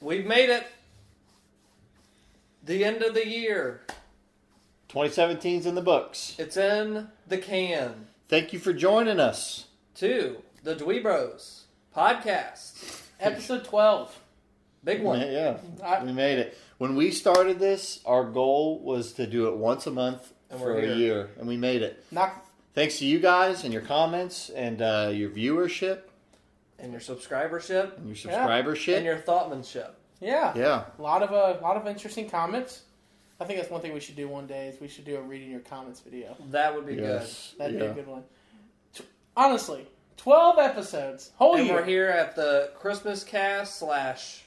We've made it. The end of the year. 2017's in the books. It's in the can. Thank you for joining us. To the Dwee Bros podcast. Episode 12. Big one. Yeah, I- we made it. When we started this, our goal was to do it once a month And for we're a year, and we made it. Not Thanks to you guys and your comments and uh, your viewership And your subscribership. and your Yeah. subscribership. And your thoughtmanship. yeah. yeah, A lot of a lot of interesting comments. I think that's one thing we should do one day is we should do a reading your comments video. That would be yes, That'd yeah. be a good one. T- Honestly, 12 episodes. Whole good. And year. we're here at the Christmas cast slash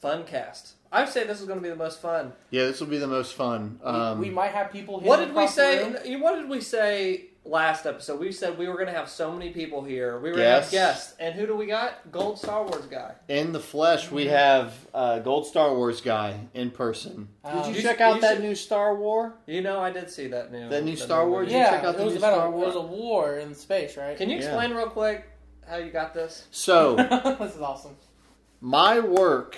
fun cast. I'd say this is going to be the most fun. Yeah, this will be the most fun. We- Um, we, might have people here. What did we across room. say? What did we say last episode? We said we were going to have so many people here. We were going to have Guests. guests. And who do we got? Gold Star Wars guy. in the flesh, we have uh, Gold Star Wars guy in person. Um, Did you you check sh- out you that should- new Star War? You know, I did see that new. That new the Star Wars? movie. Did you yeah, check out the it was new about Star a, it was a war in space, right? Can you Yeah. explain real quick how you got this? So, this is awesome. my work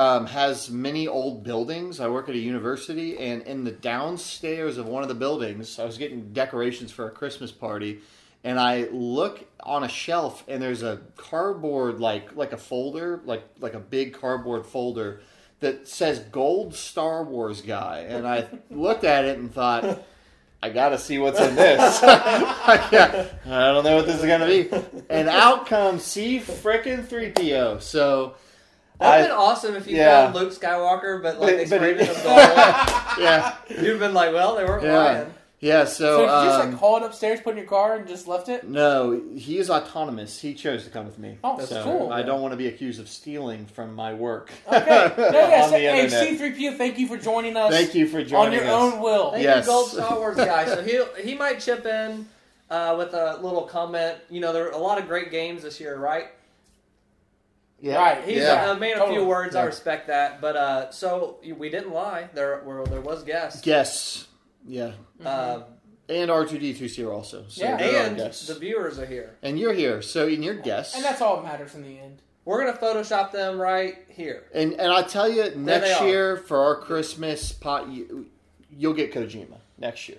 um, has many old buildings. I work at a university, and in the downstairs of one of the buildings, I was getting decorations for a Christmas party, and I look on a shelf, and there's a cardboard like like a folder, like like a big cardboard folder that says "Gold Star Wars Guy," and I looked at it and thought. I gotta see what's in this. I don't know what this is gonna be. And out comes C frickin' 3PO. So That'd I- been awesome if you yeah. found Luke Skywalker, but like they But- but sprayed it- him gold. yeah, You'd have been like, well, they weren't Yeah. lying. yeah. So, So, did you just um, like haul it upstairs, put in your car, and just left it? no, he is autonomous. He chose to come with me. Oh, That's that's so cool. I don't want to be accused of stealing from my work. Okay. No, yeah, on so- the hey. C3PO, thank you for joining us Thank you for joining us. on your us. own will. Thank Yes. you, Gold Star Wars guy. So he he might chip in uh, with a little comment. You know, there are a lot of great games this year, right? Yeah. Right. He's Yeah. uh, made a Totally. few words. I respect that. But uh, so we didn't lie. There were there was guests. Guests. Yeah. Uh, And R2D2's here also. So Yeah. are and the viewers are here. and you're here. So and you're guests. And that's all that matters in the end. We're gonna Photoshop them right here. And and I tell you, they next are. year for our Christmas pot, you, you'll get Kojima next year.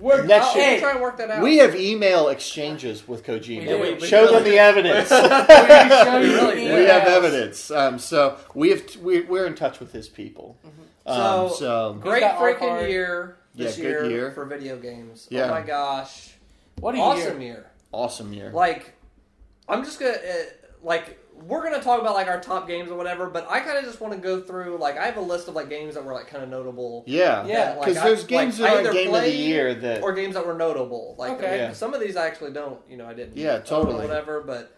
We're, Next I'll, year- we'll hey, try and work that out. We have email exchanges with We Kojima. do. We- we Show really them the evidence. we show you We the we have emails. evidence. Um, so we have we, we're in touch with his people. Um, So- so Great got our freaking card. year this Yeah, good year, year. for video games. Yeah. Oh my gosh, What a awesome year. year. awesome year. Like, I'm just gonna uh, like we're gonna talk about like our top games or whatever, but I kind of just want to go through like I have a list of like games that were like kind of notable. yeah, Yeah, that, like, because I- there's games like, that are either game of the year that or games that were notable. Like Okay. Yeah. some of these I actually don't, you know, I didn't. Yeah, own or totally. whatever. But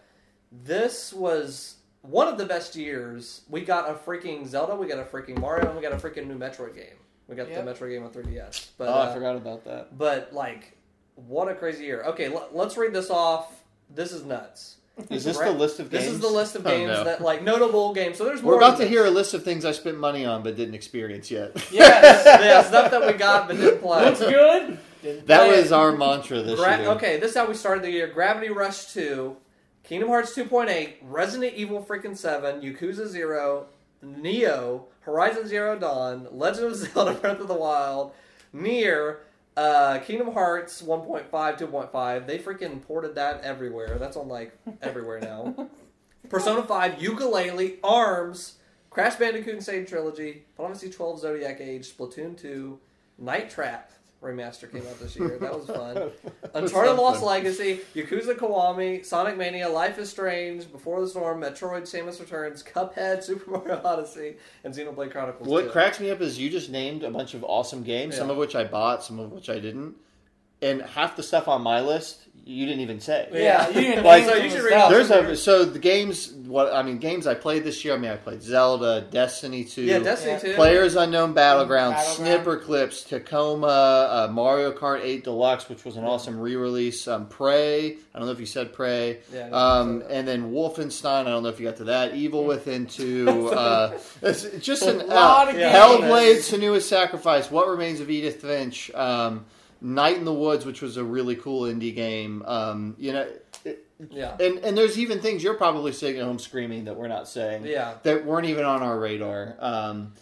this was one of the best years. We got a freaking Zelda, we got a freaking Mario, and we got a freaking new Metroid game. We got Yep. the Metroid game on 3DS. But oh, uh, I forgot about that. but like, what a crazy year. Okay, l- let's read this off. This is nuts. Is this the list of games? This is the list of Oh, games no. that like notable games. So there's more. We're about than to hear a list of things I spent money on but didn't experience yet. Yes. yeah, stuff that we got but didn't play. Looks good. That play was our mantra this Gra- year. okay, this is how we started the year. Gravity Rush 2, Kingdom Hearts 2.8, Resident Evil freaking 7, Yakuza 0, Nioh, Horizon Zero Dawn, Legend of Zelda Breath of the Wild, Nier, uh, Kingdom Hearts 1.5, 2.5. They freaking ported that everywhere. That's on like everywhere now. Persona 5, Yooka-Laylee, ARMS, Crash Bandicoot N. Sane Trilogy, Final Fantasy 12 Zodiac Age, Splatoon 2, Night Trap remaster came out this year. That was fun. Uncharted Lost. Legacy, Yakuza Kiwami, Sonic Mania, Life is Strange, Before the Storm, Metroid, Samus Returns, Cuphead, Super Mario Odyssey, and Xenoblade Chronicles What 2. cracks me up is you just named a bunch of awesome games, some of which I bought, some of which I didn't. And half the stuff on my list you didn't even say. Yeah, you didn't Like, so you should read There's a so the games what I mean games I played this year. I mean I played Zelda, Destiny two, Yeah, Destiny Yeah. 2. Players Unknown Battleground, Battleground. Snipperclips, Tacoma, uh, Mario Kart 8 Deluxe, which was an awesome re-release. Um, Prey, I don't know if you said Prey. Yeah, Um, didn't and then Wolfenstein, I don't know if you got to that. Evil Within 2. Uh, it's just an A lot of uh, games. Hellblade, Senua's Sacrifice, What Remains of Edith Finch, um, Night in the Woods, which was a really cool indie game. Um, you know, it, Yeah. and and there's even things you're probably sitting at home screaming that we're not saying. Yeah. that weren't even on our radar. Um,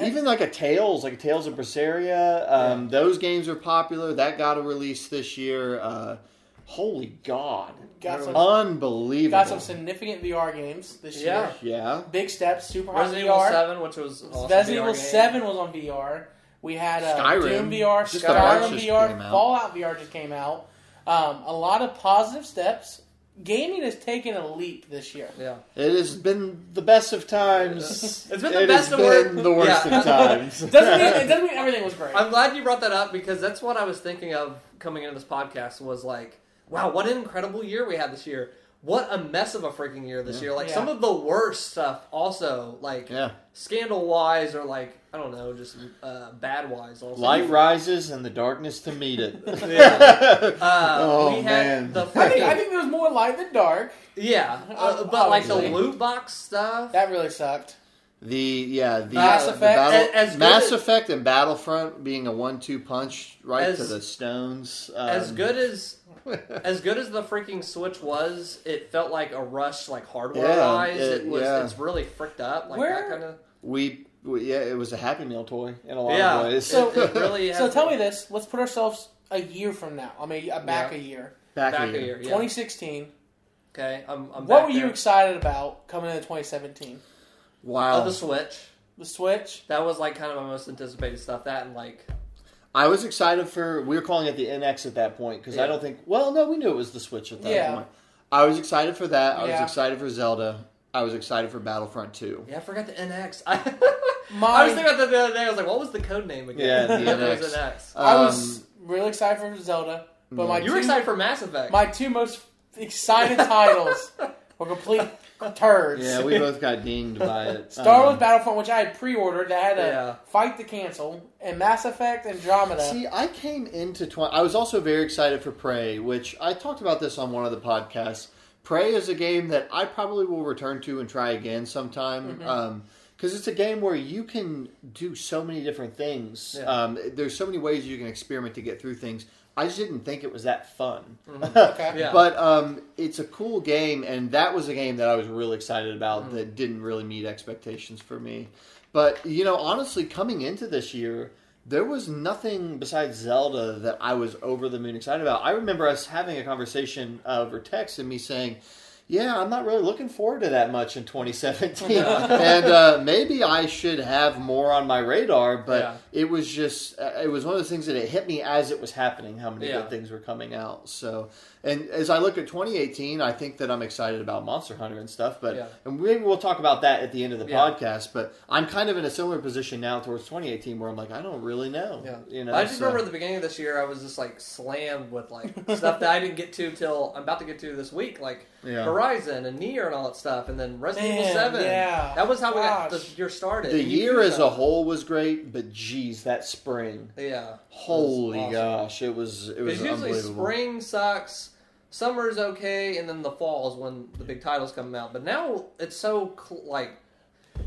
even like a Tales, like a Tales of Berseria, um, those games are popular. That got a release this year. Uh, holy God, Got some, unbelievable! got some significant VR games this Yeah. year. yeah, Big steps, super Resident Evil VR. Seven, which was awesome Resident Evil game. Seven was on VR. We had uh, Skyrim. Doom VR, Just Skyrim VR. Fallout VR just came out. Um, a lot of positive steps. Gaming has taken a leap this year. Yeah. it has been the best of times. It's been the It best has of been work- the worst Yeah. of times. Doesn't mean, it doesn't mean everything was great. I'm glad you brought that up because that's what I was thinking of coming into this podcast was like, wow, what an incredible year we had this year. What a mess of a freaking year this Yeah. year. Like Yeah. some of the worst stuff also, like yeah, scandal wise or like I don't know, just uh, bad wise also. light rises and the darkness to meet it. Yeah. Uh, Oh, we had man. the I think, I think there was more light than dark. yeah, uh, Um, but like the loot box stuff. That really sucked. The yeah, the Mass the Effect. battle- As- as Mass as- Effect and Battlefront being a one-two punch right As- to the stones. Um, as good as as good as the freaking Switch was, it felt like a rush, like hardware Yeah, wise. it- It, was. yeah. It's really fricked up, like Where- that kind of. we, we yeah, it was a Happy Meal toy in a lot Yeah. of ways. So- really. So tell me this: Let's put ourselves a year from now. I mean, uh, back Yeah. a year, back, back a a year. year. Yeah. 2016. Okay, I'm. I'm What back were you excited about coming into 2017? Wow, Oh, the Switch. The Switch. That was like kind of my most anticipated stuff. That and like I was excited for. We were calling it the NX at that point because Yeah. I don't think. Well, no, we knew it was the Switch at that Yeah. point. I was excited for that. I Yeah. was excited for Zelda. I was excited for Battlefront 2. yeah, I forgot the NX. I, My, I was thinking about that the other day. I was like, what was the code name again? Yeah, the It was NX. NX. I Um, was really excited for Zelda, but my You two, were excited for Mass Effect. my two most excited titles were complete turds. Yeah, we both got dinged by it. Star Um, Wars Battlefront, which I had pre-ordered, that I had to Yeah. fight to cancel, and Mass Effect Andromeda. See, I came into 20. I was also very excited for Prey, which I talked about this on one of the podcasts. Prey is a game that I probably will return to and try again sometime. Mm-hmm. because it's a game where you can do so many different things. Yeah. Um, there's so many ways you can experiment to get through things. I just didn't think it was that fun. Okay. Yeah. But um, it's a cool game, and that was a game that I was really excited about Mm-hmm. that didn't really meet expectations for me. But, you know, honestly, coming into this year, there was nothing besides Zelda that I was over the moon excited about. I remember us having a conversation uh, over text and me saying, yeah, I'm not really looking forward to that much in 2017. and uh, maybe I should have more on my radar, but Yeah. it was just, uh, it was one of those things that it hit me as it was happening, how many Yeah. good things were coming out. So, and as I look at 2018, I think that I'm excited about Monster Hunter and stuff, but, Yeah. and maybe we'll talk about that at the end of the Yeah. podcast, but I'm kind of in a similar position now towards 2018 where I'm like, I don't really know. Yeah, You know, I just so- remember at the beginning of this year, I was just like slammed with like stuff that I didn't get to till I'm about to get to this week, like Yeah. Horizon and Nier and all that stuff, and then Resident Evil Seven. yeah. that was how we got Gosh. the year started. the year Yakuza. as a whole was great, but geez, that spring. yeah. Holy awesome. gosh, it was it was Because usually unbelievable. spring sucks, summer's okay, and then the fall is when the big titles come out. But now it's so cl- like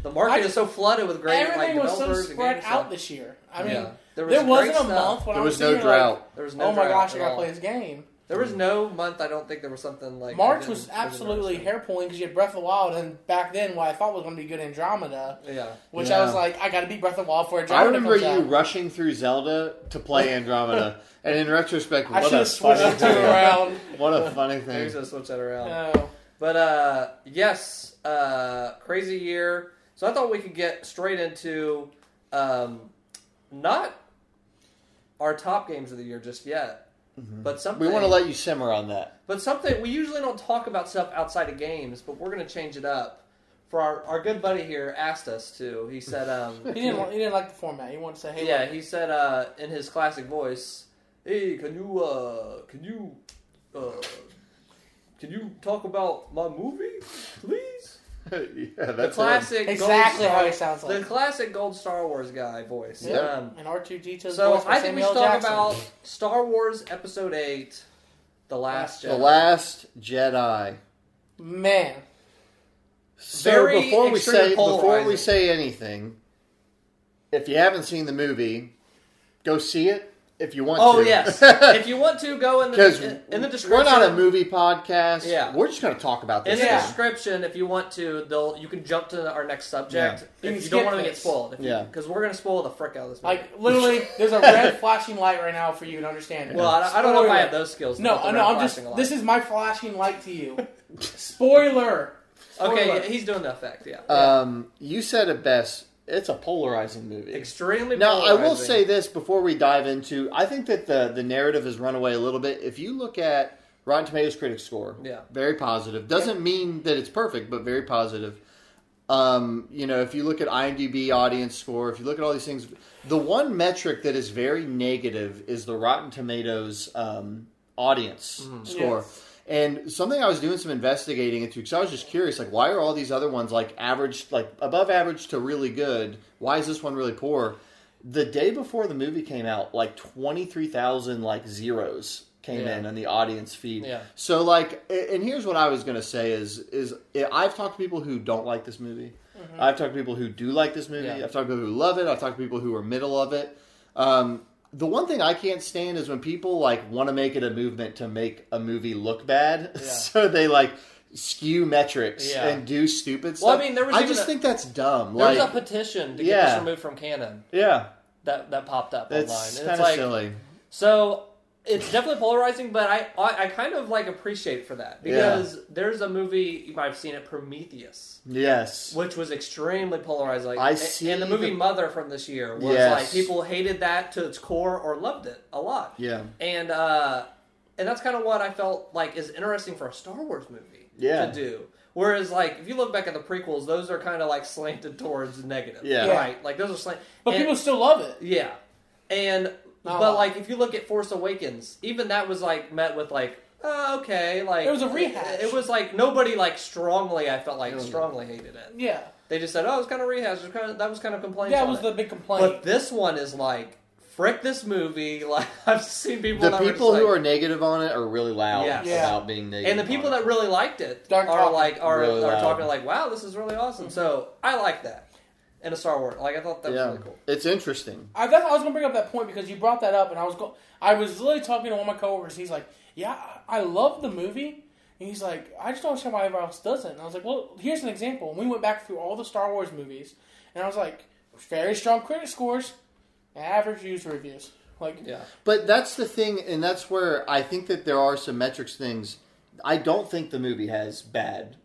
the market I- is so flooded with great like Everything was so developers and spread games, out so- this year. I mean, Yeah. there, was wasn't a stuff. month when There I was was no sitting here drought. There was no oh my drought gosh, I gotta all. play this game. There was no month I don't think there was something like March was didn't- I didn't absolutely hair pulling because you had Breath of the Wild, and back then what I thought was going to be good Andromeda, Yeah. which Yeah. I was like, I got to beat Breath of the Wild for Andromeda. I remember comes you out. rushing through Zelda to play Andromeda, and in retrospect, I what should a have switched funny thing. around. What a funny Maybe thing. just switch that around. No. But uh, yes, uh, crazy year. So I thought we could get straight into um, not our top games of the year just yet, but something Mm-hmm. We want to let you simmer on that. but something we usually don't talk about stuff outside of games, but we're going to change it up. For our, our good buddy here asked us to. He said, um, He didn't. Want, he didn't like the format. He wanted to say, "Hey, yeah, look, he said uh, in his classic voice, "Hey, can you uh, can you uh, can you talk about my movie, please?" yeah, The that's classic, exactly Gold how he sounds like." the classic Gold Star Wars guy voice. Yeah, Um, and R two D two. so I think we should talk about Star Wars Episode Eight, The Last The Jedi. Last Jedi. man. So Very before we extremely say before we say anything, if you haven't seen the movie, go see it. If you want to Oh to. yes, if you want to go in the in the description. we're not a movie podcast. Yeah. we're just going to talk about this. In the Yeah. thing. description, if you want to, they'll you can jump to our next subject You if you don't want to get spoiled. If Yeah. because we're gonna spoil the frick out of this movie. Like literally, there's a red flashing light right now for you to understand it. well, I, I don't know if I have those skills. No, no, I'm just. light. This is my flashing light to you. Spoiler. okay. He's doing the effect. Yeah, Um, you said it best. It's a polarizing movie. extremely. Now, I will say this before we dive into. I think that the the narrative has run away a little bit. If you look at Rotten Tomatoes critic score, Yeah. very positive. Doesn't mean that it's perfect, but very positive. Um, you know, if you look at IMDb audience score, if you look at all these things, the one metric that is very negative is the Rotten Tomatoes um, audience Mm-hmm. score. Yes. And something I was doing some investigating into because I was just curious, like, why are all these other ones like average, like above average to really good? Why is this one really poor? The day before the movie came out, like twenty three thousand like zeros came Yeah. in on the audience feed. Yeah. So like, and here's what I was gonna say is is I've talked to people who don't like this movie. I've talked to people who do like this movie. Yeah. I've talked to people who love it. I've talked to people who are middle of it. Um, the one thing I can't stand is when people like want to make it a movement to make a movie look bad, Yeah. so they like skew metrics Yeah. and do stupid stuff. Well, I mean, there was I just a- think that's dumb. There like, was a petition to get this removed from canon yeah, that that popped up that's online. And kind it's of like silly. so. It's definitely polarizing, but I, I I kind of like appreciate for that because there's a movie you might have seen it, Prometheus, Yes, which was extremely polarizing. I A- see and the movie the- Mother from this year was Yes. like people hated that to its core or loved it a lot, yeah, and uh, and that's kind of what I felt like is interesting for a Star Wars movie Yeah. to do. Whereas, like, if you look back at the prequels, those are kind of like slanted towards negative, Yeah. Yeah. right? Like those are slant. But and- people still love it. yeah, and Not but like if you look at Force Awakens, even that was like met with like uh, okay, like It was a rehash. It, was like nobody like strongly. I felt like Mm. strongly hated it. Yeah. They just said, oh, it's kind of rehash. It was kind of, that was kind of complaints. That on was it. the big complaint. But this one is like frick this movie. Like I've seen people. the that people just who like- are negative on it are really loud Yes. Yeah. about being negative. negative, and the people on it. that really liked it Dark are talking. like are, Really are talking like, wow, this is really awesome. So I like that in a Star Wars. Like I thought that was really cool. it's interesting. I, that's, I was gonna bring up that point because you brought that up, and I was go- I was literally talking to one of my coworkers. He's like, "Yeah, I love the movie," and he's like, "I just don't understand why everyone else doesn't." And I was like, "Well, here's an example." And we went back through all the Star Wars movies, and I was like, "Very strong critic scores, average user reviews." Like, Yeah. But that's the thing, and that's where I think that there are some metrics things. I don't think the movie has bad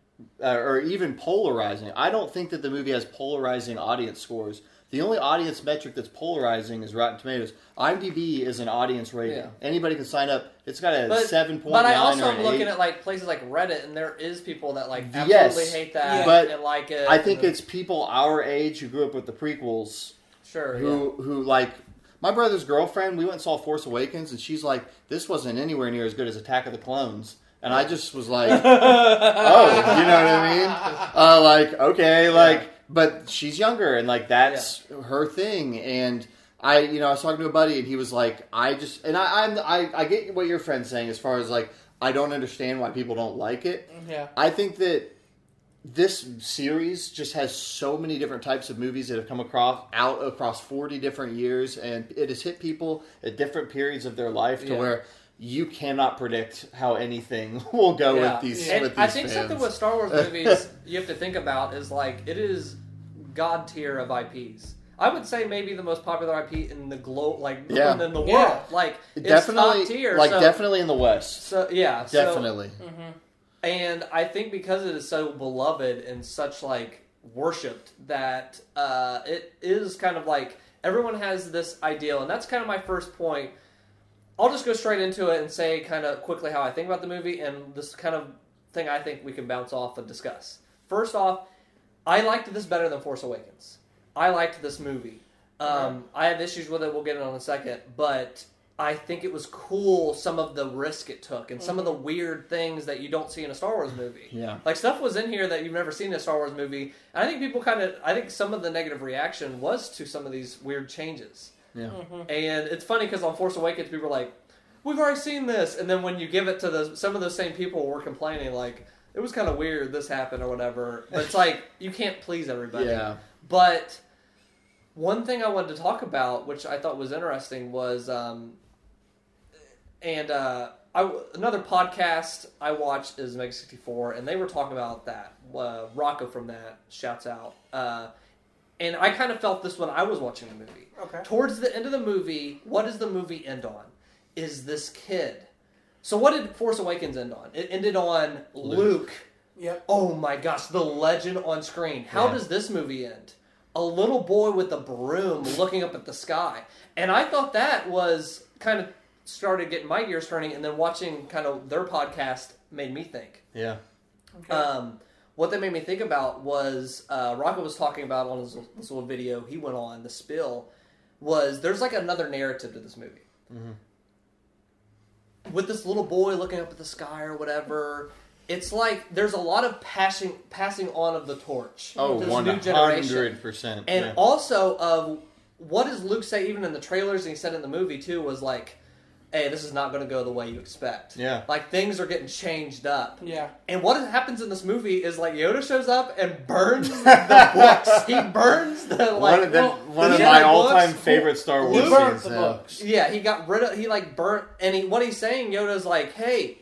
uh, or even polarizing. I don't think that the movie has polarizing audience scores. The only audience metric that's polarizing is Rotten Tomatoes. IMDb is an audience rating. Yeah. Anybody can sign up. It's got a But, seven point but I also am looking eight. at like places like Reddit, and there is people that like absolutely Yes. hate that But and like it. I think and- it's people our age who grew up with the prequels sure. who who like my brother's girlfriend. We went and saw Force Awakens, and she's like, "This wasn't anywhere near as good as Attack of the Clones." And I just was like, "Oh, you know what I mean?" Uh, like, okay, like, but she's younger, and like that's her thing. And I, you know, I was talking to a buddy, and he was like, "I just," and I, I'm, I, I get what your friend's saying as far as like, I don't understand why people don't like it. yeah, I think that this series just has so many different types of movies that have come across out across 40 different years and it has hit people at different periods of their life to Yeah. where you cannot predict how anything will go Yeah. with these And with these I think fans. something with Star Wars movies you have to think about is like it is god tier of IPs. I would say maybe the most popular IP in the globe, like Yeah. in the world. Yeah. Like it's definitely top tier. like so, definitely in the west So yeah, so- definitely and I think because it is so beloved and such like worshipped that uh, it is kind of like everyone has this ideal, and that's kind of my first point. I'll just go straight into it and say kind of quickly how I think about the movie and this kind of thing I think we can bounce off and discuss. First off, I liked this better than Force Awakens. I liked this movie. Um, I have issues with it. We'll get it on a second, but I think it was cool some of the risk it took and some of the weird things that you don't see in a Star Wars movie. Yeah. like stuff was in here that you've never seen in a Star Wars movie. And I think people kind of, I think some of the negative reaction was to some of these weird changes. Yeah And it's funny because on Force Awakens, people were like, "We've already seen this," and then when you give it to the some of those same people were complaining like it was kind of weird this happened or whatever. But it's like you can't please everybody. yeah But one thing I wanted to talk about, which I thought was interesting, was um, and uh, I, another podcast I watched is Mega 64, and they were talking about that. Uh, Rocco from that shouts out. Uh, and I kind of felt this when I was watching the movie. Okay. Towards the end of the movie, what does the movie end on? Is this kid. So what did Force Awakens end on? It ended on Luke. Yep. Oh my gosh, the legend on screen. How Yeah. does this movie end? A little boy with a broom looking up at the sky. And I thought that was kind of started getting my gears turning, and then watching kind of their podcast made me think. Yeah. Okay. Um, what that made me think about was uh, Rocco was talking about on his, this little video he went on the spill was there's like another narrative to this movie mm-hmm. with this little boy looking up at the sky or whatever. It's like there's a lot of passing passing on of the torch Oh, to this new generation, hundred percent. and yeah. also of what does Luke say even in the trailers and he said in the movie too was like, "Hey, this is not going to go the way you expect." Yeah. like things are getting changed up. yeah. And what happens in this movie is like Yoda shows up and burns the books. He burns the like. one of, the, well, one of my books- all-time favorite Star Wars Luke burnt scenes. the yeah. books. Yeah, he got rid of. He like burnt, and he what he's saying. Yoda's like, hey,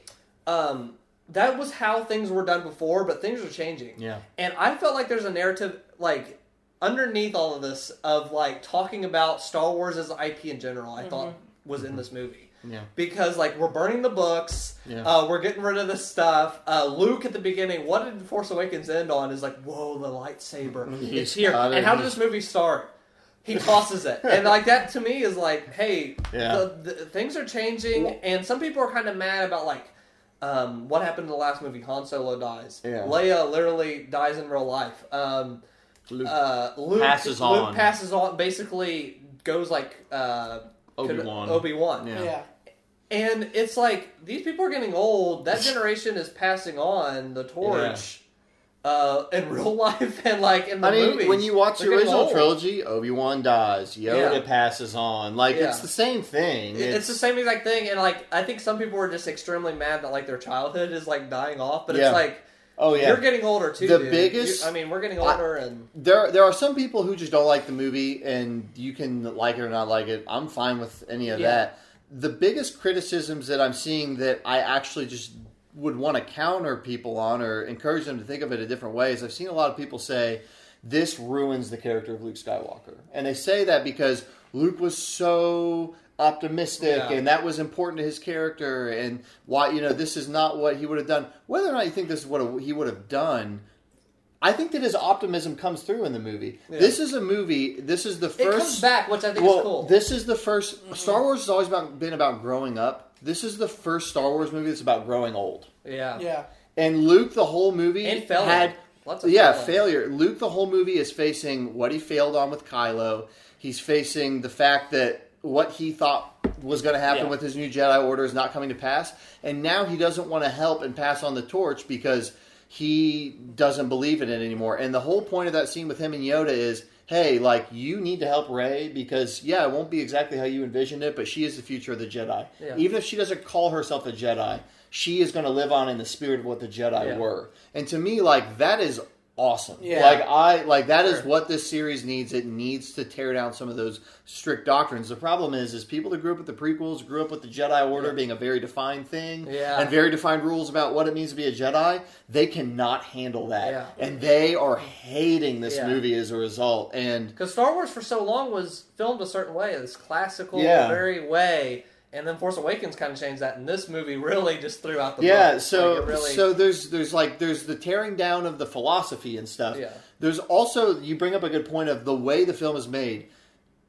um, that was how things were done before, but things are changing. Yeah. And I felt like there's a narrative like underneath all of this of like talking about Star Wars as IP in general. I thought was in this movie. Yeah. Because like we're burning the books, Yeah. uh, we're getting rid of this stuff. Uh, Luke at the beginning, what did Force Awakens end on? Is like, whoa, the lightsaber, He's it's here. it. And how did this movie start? He tosses it, and like that to me is like, hey, Yeah. the, the, things are changing, and some people are kind of mad about like um, what happened in the last movie. Han Solo dies. Yeah. Leia literally dies in real life. Um, Luke uh, Luke Passes Luke on. Luke passes on. Basically, goes like uh, Obi-Wan. Obi Wan. Yeah. Yeah. And it's like these people are getting old. That generation is passing on the torch uh, in real life and like in the I mean, movies. when you watch the original old. trilogy, Obi Wan dies, Yoda Yeah. passes on. Like Yeah. it's the same thing. It- it's, the same exact thing. And like I think some people are just extremely mad that like their childhood is like dying off. But Yeah. it's like oh yeah. you're getting older too. The dude. biggest- You- I mean, we're getting I- older, and there there are some people who just don't like the movie, and you can like it or not like it. I'm fine with any of Yeah. that. The biggest criticisms that I'm seeing that I actually just would want to counter people on or encourage them to think of it a different way is I've seen a lot of people say this ruins the character of Luke Skywalker, and they say that because Luke was so optimistic Yeah. and that was important to his character and why you know this is not what he would have done whether or not you think this is what he would have done I think that his optimism comes through in the movie. Yeah. This is a movie. This is the first. it first. comes back, which I think well, is cool. this is the 1st mm-hmm. Star Wars has always about, been about growing up. This is the first Star Wars movie that's about growing old. yeah, Yeah. And Luke, the whole movie and failure. had Lots of yeah failing. failure. Luke, the whole movie is facing what he failed on with Kylo. He's facing the fact that what he thought was going to happen Yeah. with his new Jedi Order is not coming to pass, and now he doesn't want to help and pass on the torch because he doesn't believe in it anymore. And the whole point of that scene with him and Yoda is, hey, like you need to help Rey because yeah, it won't be exactly how you envisioned it, but she is the future of the Jedi. Yeah. Even if she doesn't call herself a Jedi, she is going to live on in the spirit of what the Jedi Yeah. were. And to me, like that is awesome. Yeah. Like I like that is Sure. what this series needs. It needs to tear down some of those strict doctrines. The problem is, is people that grew up with the prequels, grew up with the Jedi Order Yeah. being a very defined thing, Yeah. and very defined rules about what it means to be a Jedi. They cannot handle that, Yeah. and they are hating this movie as a result. And Because Star Wars for so long was filmed a certain way, this classical, Yeah. very way, and then Force Awakens kind of changed that, and this movie really just threw out the yeah, book. so Like, really, so there's there's like there's the tearing down of the philosophy and stuff. Yeah. There's also you bring up a good point of the way the film is made.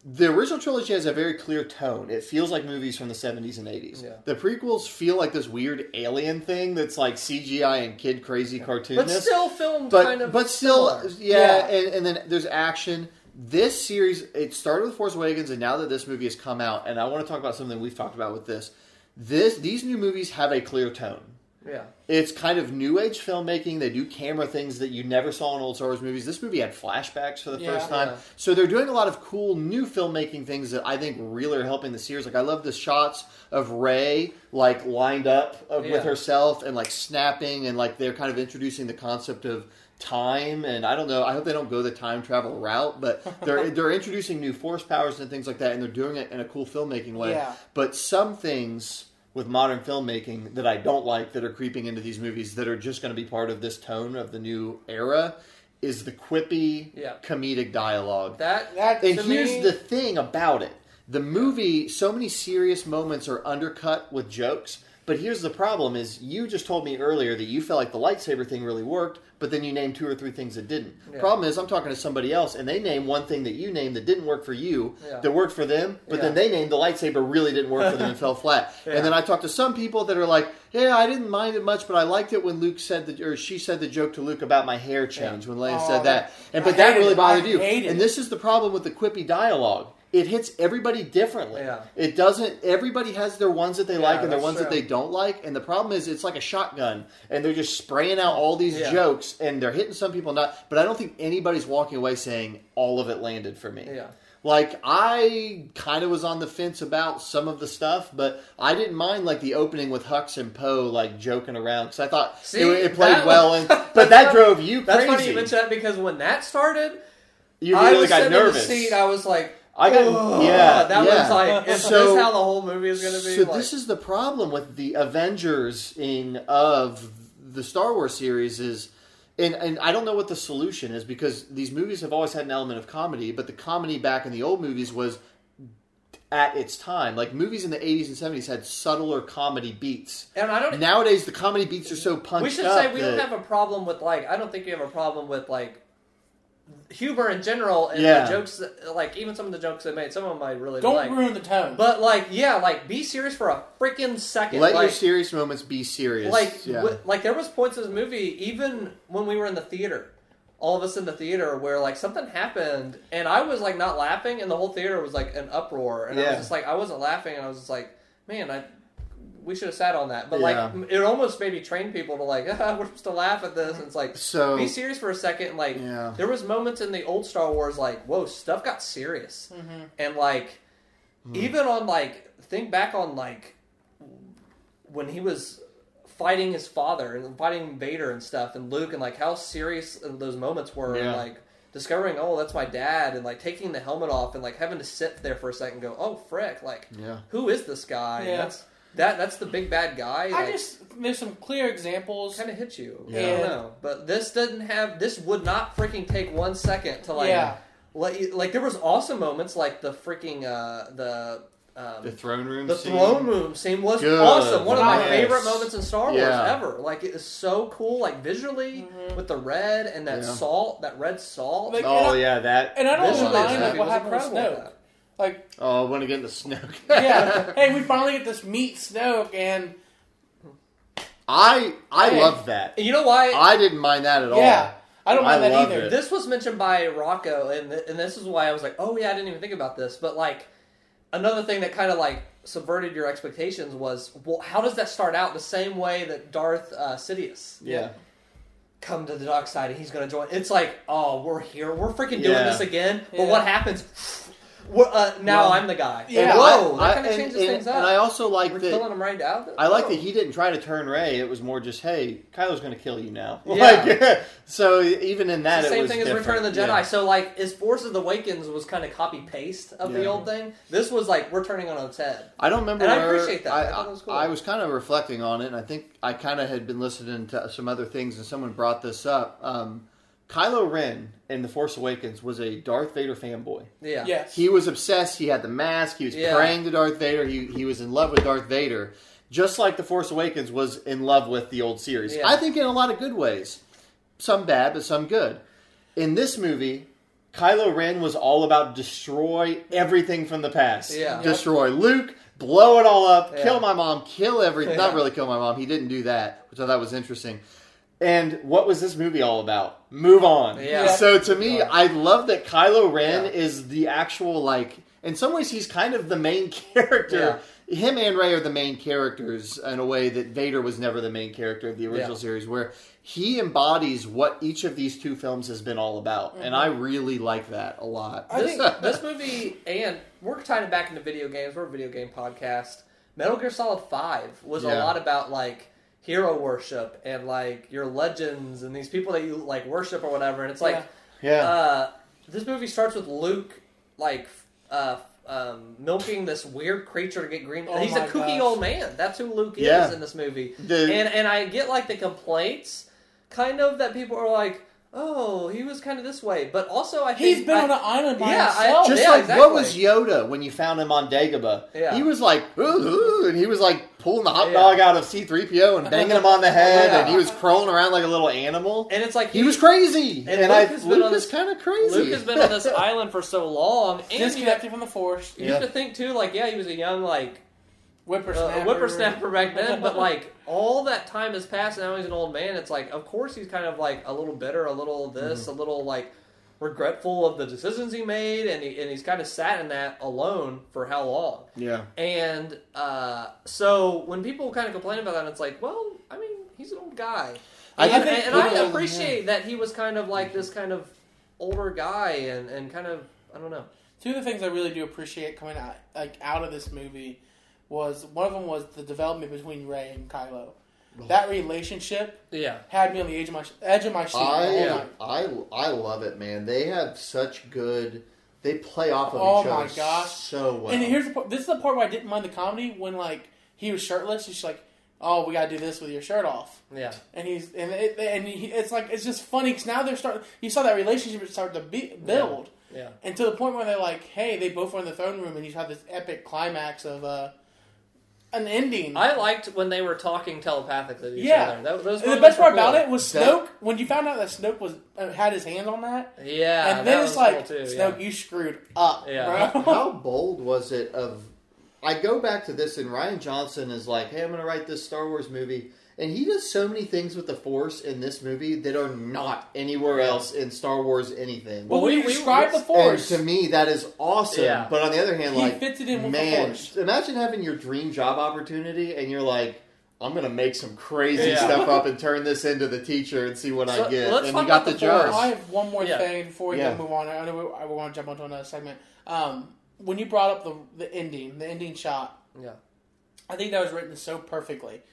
The original trilogy has a very clear tone. It feels like movies from the 70s and 80s. Yeah. The prequels feel like this weird alien thing that's like CGI and kid crazy cartoonness. but still filmed but kind of but still similar. yeah, Yeah. And, and then there's action this series it started with force awakens and now that this movie has come out and i want to talk about something we've talked about with this this these new movies have a clear tone yeah, it's kind of new age filmmaking. They do camera things that you never saw in old Star Wars movies. This movie had flashbacks for the Yeah. first time. Yeah. So they're doing a lot of cool new filmmaking things that I think really are helping the series. Like I love the shots of Rey like lined up uh, Yeah. with herself and like snapping and like they're kind of introducing the concept of time and I don't know I hope they don't go the time travel route but they're they're introducing new force powers and things like that and they're doing it in a cool filmmaking way Yeah. but some things with modern filmmaking that I don't like that are creeping into these movies that are just going to be part of this tone of the new era is the quippy Yeah. comedic dialogue. That That- And here's me- the thing about it. The movie, so many serious moments are undercut with jokes. But here's the problem: is you just told me earlier that you felt like the lightsaber thing really worked, but then you named two or three things that didn't. Yeah. Problem is, I'm talking to somebody else, and they name one thing that you named that didn't work for you, Yeah. that worked for them, but then they named the lightsaber really didn't work for them and fell flat. Yeah. And then I talked to some people that are like, "Yeah, I didn't mind it much, but I liked it when Luke said the or she said the joke to Luke about my hair change when Leia Oh, said that." And I but that really it. bothered you. And this is the problem with the quippy dialogue. It hits everybody differently. Yeah. It doesn't. Everybody has their ones that they Yeah, like and their that's ones that they don't like. And the problem is, it's like a shotgun, and they're just spraying out all these Yeah. jokes, and they're hitting some people not. But I don't think anybody's walking away saying all of it landed for me. Yeah. Like I kind of was on the fence about some of the stuff, but I didn't mind like the opening with Hux and Poe like joking around because I thought See, it, it played well. And but that drove you That's crazy. funny you mention that because when that started, you I really was got nervous. in the seat. I was like, I got- "Ugh." yeah, That yeah. was like, is So- this how the whole movie is going to be? So like, this is the problem with the Avengers in of the Star Wars series is and and I don't know what the solution is because these movies have always had an element of comedy, but the comedy back in the old movies was at its time. Like movies in the 80s and 70s had subtler comedy beats. and I don't. Nowadays the comedy beats are so punched we should say we don't have a problem with like. I don't think we have a problem with like humor in general and Yeah. the jokes. That, like even some of the jokes they made, some of them I really Don't like. ruin the tone. But like, yeah, like be serious for a freaking second. let like, your serious moments be serious. like yeah. w- like there was points in this movie even when we were in the theater all of us in the theater where like something happened and i was like not laughing and the whole theater was like an uproar and i was just like i wasn't laughing and i was just like man i we should have sat on that but Yeah. like it almost made me train people to like ah, we're supposed to laugh at this and it's like so be serious for a second and like Yeah. there was moments in the old star wars like whoa stuff got serious Mm-hmm. and like Hmm. even on like think back on like when he was fighting his father and fighting Vader and stuff and Luke and like how serious those moments were and like discovering oh that's my dad and like taking the helmet off and like having to sit there for a second and go oh frick like yeah. who is this guy Yeah. that's that that's the big bad guy I like, just there's some clear examples. kind of hit you Yeah. I don't know but this doesn't have this would not freaking take one second to like yeah, let you, like there was awesome moments like the freaking uh the um, The throne room the scene. throne room scene was Good. awesome. One of my favorite moments in Star Wars Yeah. ever. Like it is so cool, like visually Mhm. with the red and that Yeah. salt, that red salt. Like, Oh I- yeah, that and I don't Visually, mind this like, movie what was happened with Snoke. With Like, Oh, I want to get into Snoke. yeah, hey, we finally get this meet Snoke, and I I Hey. love that. that. You know why? I didn't mind that at all. yeah, I don't mind I that loved either. it. this was mentioned by Rocco, and th- and this is why I was like, oh yeah, I didn't even think about this. But like another thing that kind of like subverted your expectations was, well, how does that start out? The same way that Darth uh, Sidious Yeah. come to the dark side and he's going to join. It's like, oh, we're here, we're freaking doing Yeah. this again. But Yeah. what happens? We're, uh, now Well, I'm the guy. Yeah. Whoa, I- that kind of and- changes and- things up. And I also like we're that. killing him right out. I like Oh. that he didn't try to turn Rey. It was more just, hey, Kylo's going to kill you now. Yeah. Like, so even in that, It's the same thing as different. Return of the Jedi. Yeah. So like, as Force of the Awakens was kind of copy paste of the old thing. This was like we're turning on its head. I don't remember. And I appreciate that. I I, thought it was cool. I was kind of reflecting on it, and I think I kind of had been listening to some other things, and someone brought this up. Um, Kylo Ren in The Force Awakens was a Darth Vader fanboy. Yeah. yes, He was obsessed. He had the mask. He was Yeah. praying to Darth Vader. He he was in love with Darth Vader, just like The Force Awakens was in love with the old series. Yeah. I think in a lot of good ways, some bad, but some good. In this movie, Kylo Ren was all about destroy everything from the past. Yeah. destroy Luke, blow it all up, Yeah. kill my mom, kill everything. Yeah. Not really kill my mom. He didn't do that, which I thought was interesting. And what was this movie all about? Move on. Yeah. So to me, I love that Kylo Ren Yeah. is the actual like. In some ways, he's kind of the main character. Him and Rey are the main characters in a way that Vader was never the main character of the original Yeah. series, where he embodies what each of these two films has been all about, and mm-hmm. I really like that a lot. I This, think- this movie, and we're tying it back into video games. We're a video game podcast. Metal Gear Solid Five was a lot about like hero worship and like your legends and these people that you like worship or whatever. And it's like Yeah. yeah, uh, this movie starts with Luke like uh, um, milking this weird creature to get green. Oh He's a kooky gosh. old man. That's who Luke Yeah. is in this movie. The- and and I get like the complaints, kind of that people are like, oh, he was kind of this way, but also I think He's been I- on an island by Yeah, I- Just yeah, like exactly. what was Yoda when you found him on Dagobah? Yeah. He was like, ooh, ooh, and he was like pulling the hot Yeah. dog out of C-3PO and banging him on the head, Yeah. and he was crawling around like a little animal. and it's like He was crazy, And and, Luke I has Luke on is this- kind of crazy. Luke has been on this island for so long, and disconnected from the force. you Yeah. have to think too, like yeah, he was a young like Whippersnapper. uh, whippersnapper back then, but like all that time has passed, and now he's an old man. It's like, of course, he's kind of like a little bitter, a little this, Mm-hmm. a little like regretful of the decisions he made, and he, and he's kind of sat in that alone for how long. yeah, And uh, so when people kind of complain about that, it's like, well, I mean, he's an old guy, I and, think and I appreciate that he was kind of like this kind of older guy, and and kind of I don't know. Two of the things I really do appreciate coming out like out of this movie was one of them was the development between Rey and Kylo. That relationship Yeah, had me on the edge of my edge of my seat. I, time. I I love it, man. They have such good. They play off of Oh each my other gosh. so well. And here's the part. This is the part where I didn't mind the comedy when like he was shirtless. He's like, "Oh, we gotta do this with your shirt off," yeah, and he's and it, and he, it's like it's just funny because now they're starting. You saw that relationship start to be, build, yeah. and to the point where they're like, "Hey, they both were in the throne room," and you have this epic climax of uh, an ending. I liked when they were talking telepathically to each Yeah. other. That, those and the moments best part were about it was That- Snoke. When you found out that Snoke was uh, had his hand on that, Yeah, and that then was it's like, cool too, Snoke, yeah. you screwed up, Yeah. bro. How bold was it of I go back to this and Rian Johnson is like, "Hey, I'm going to write this Star Wars movie." And he does so many things with the Force in this movie that are not anywhere else in Star Wars anything. Well, Well, we- you we- describe the and Force, to me, that is awesome. Yeah. But on the other hand, He like, fits it in with the man, Force. imagine having your dream job opportunity and you're like, "I'm going to make some crazy Yeah. stuff up and turn this into the teacher and see what So, I get." let's And talk you got about the the job. Force. I have one more Yeah. thing before we Yeah. move on. I know we, I want to jump onto another segment. Um, when you brought up the the ending, the ending shot, Yeah. I think that was written so perfectly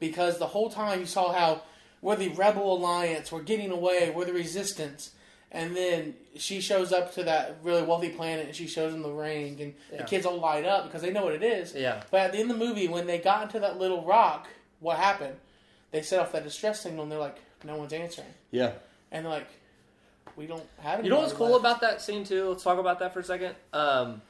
because the whole time you saw how we're the Rebel Alliance, we're getting away, we're the Resistance, and then she shows up to that really wealthy planet and she shows them the ring, and Yeah. the kids all light up because they know what it is. Yeah. But at the end of the movie, when they got into that little rock, what happened? They set off that distress signal, and they're like, "No one's answering," Yeah. and they're like, "We don't have." You know what's cool left." about that scene too? Let's talk about that for a second. Um,